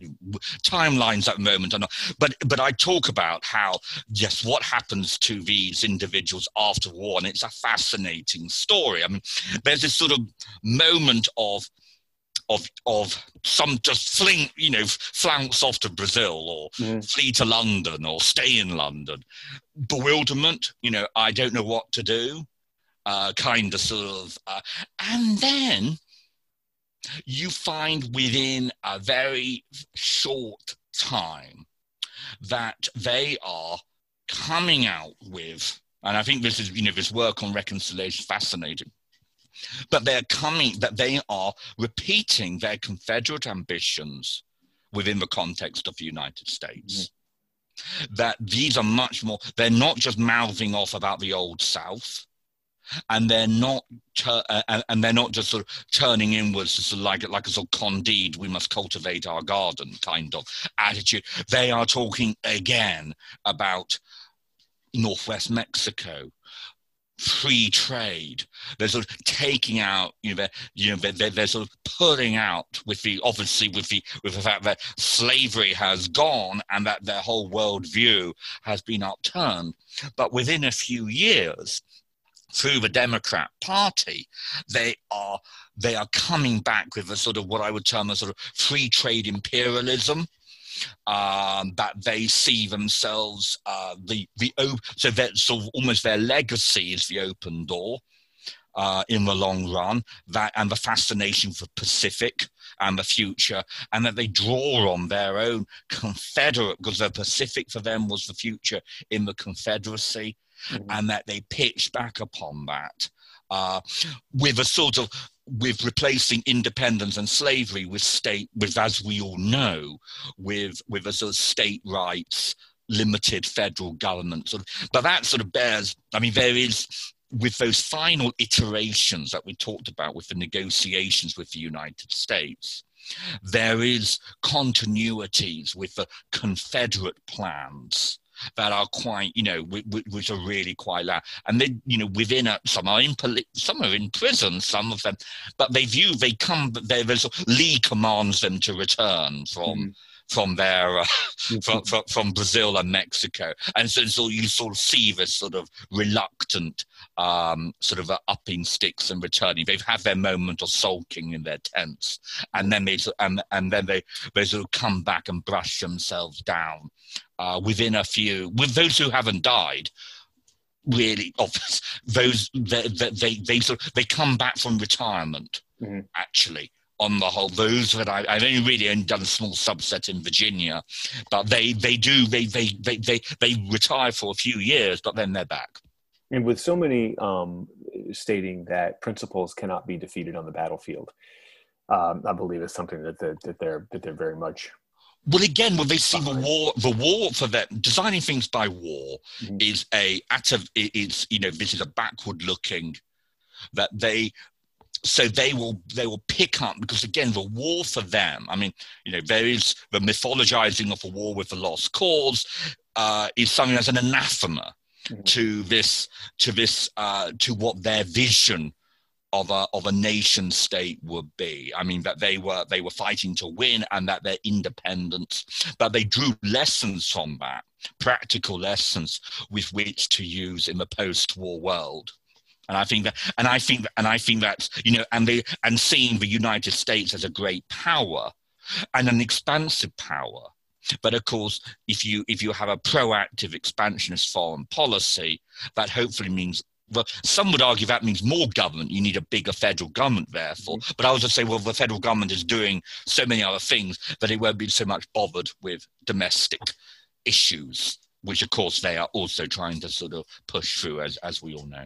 timelines at the moment are not. But, but I talk about how, yes, what happens to these individuals after war. And it's a fascinating story. I mean, there's this sort of moment of of of some just fling, you know, flounce off to Brazil or mm. flee to London or stay in London. Bewilderment, you know, I don't know what to do. Uh, kind of sort of, uh, and then you find within a very short time that they are coming out with, and I think this is, you know, this work on reconciliation fascinating, but they're coming, that they are repeating their Confederate ambitions within the context of the United States. Mm-hmm. That these are much more, they're not just mouthing off about the old South, and they're not tur- uh, and they're not just sort of turning inwards sort of like like a sort of candide we must cultivate our garden kind of attitude they are talking again about northwest mexico free trade they're sort of taking out you know they're, you know they're, they're, sort of pulling out with the obviously with the with the fact that slavery has gone and that their whole worldview has been upturned but within a few years through the Democrat Party, they are they are coming back with a sort of what I would term a sort of free trade imperialism. Um, that they see themselves uh, the the so that sort of almost their legacy is the open door uh, in the long run that and the fascination for Pacific and the future and that they draw on their own Confederate because the Pacific for them was the future in the Confederacy mm-hmm. and that they pitch back upon that uh, with a sort of with replacing independence and slavery with state with as we all know with with a sort of state rights limited federal government. Sort of, but that sort of bears i mean there is with those final iterations that we talked about with the negotiations with the united states there is continuities with the confederate plans that are quite, you know, which are really quite loud. And then, you know, within a, some are in poli- some are in prison, some of them, but they view they come. There's Lee commands them to return from. Mm from their uh, from, from, from Brazil and Mexico, and so, so you sort of see this sort of reluctant um, sort of uh, upping sticks and returning. They've had their moment of sulking in their tents, and then they and and then they they sort of come back and brush themselves down uh, within a few with those who haven't died really of those they, they, they, sort of, they come back from retirement mm-hmm. actually on the whole, those that I, I've only really only done a small subset in Virginia, but they they do they they they they, they retire for a few years, but then they're back. And with so many um, stating that principles cannot be defeated on the battlefield, um, I believe it's something that they're, that they're that they're very much well, again, when they see the war, the war for them, designing things by war mm-hmm. is a at a it's you know this is a backward looking that they so they will they will pick up because again the war for them i mean you know there is the mythologizing of a war with a lost cause uh, is something as an anathema mm-hmm. to this to this uh, to what their vision of a of a nation state would be. I mean that they were they were fighting to win and that their independence, but they drew lessons from that, practical lessons with which to use in the post-war world and I think that, and I think that, and I think that, you know, and they, and seeing the United States as a great power and an expansive power. But of course, if you if you have a proactive expansionist foreign policy, that hopefully means well, some would argue that means more government. You need a bigger federal government, therefore. Mm-hmm. But I would just say, well, the federal government is doing so many other things that it won't be so much bothered with domestic issues, which of course they are also trying to sort of push through, as as we all know.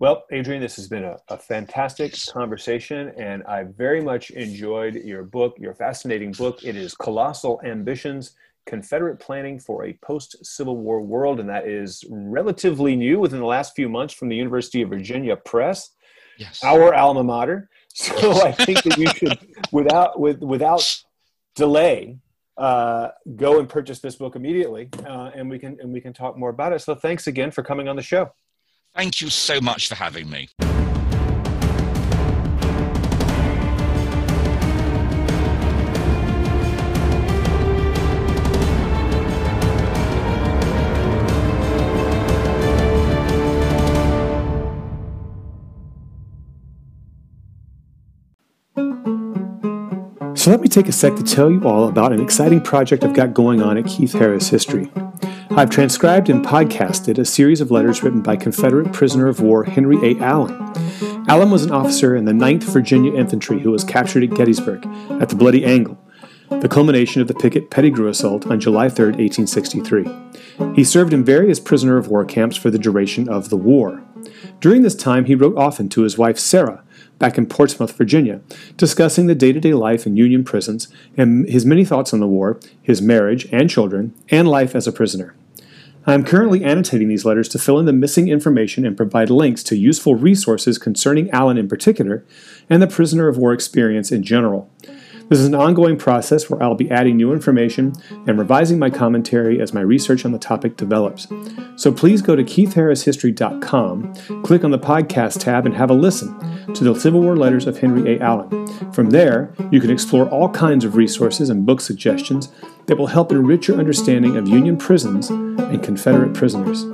Well, Adrian, this has been a, a, fantastic conversation, and I very much enjoyed your book, your fascinating book. It is Colossal Ambitions Confederate Planning for a Post Civil War World, and that is relatively new within the last few months from the University of Virginia Press, yes. our alma mater. So I think that you should, without, with, without delay, uh, go and purchase this book immediately, uh, and we can and we can talk more about it. So thanks again for coming on the show. Thank you so much for having me. So let me take a sec to tell you all about an exciting project I've got going on at Keith Harris History. I've transcribed and podcasted a series of letters written by Confederate prisoner of war Henry A. Allen. Allen was an officer in the 9th Virginia Infantry who was captured at Gettysburg at the Bloody Angle, the culmination of the Pickett Pettigrew assault on July 3, 1863. He served in various prisoner of war camps for the duration of the war. During this time, he wrote often to his wife Sarah, back in Portsmouth, Virginia, discussing the day to day life in Union prisons and his many thoughts on the war, his marriage and children, and life as a prisoner. I am currently annotating these letters to fill in the missing information and provide links to useful resources concerning Allen in particular and the prisoner of war experience in general. This is an ongoing process where I'll be adding new information and revising my commentary as my research on the topic develops. So please go to keithharrishistory.com, click on the podcast tab, and have a listen to the Civil War letters of Henry A. Allen. From there, you can explore all kinds of resources and book suggestions that will help enrich your understanding of Union prisons and Confederate prisoners.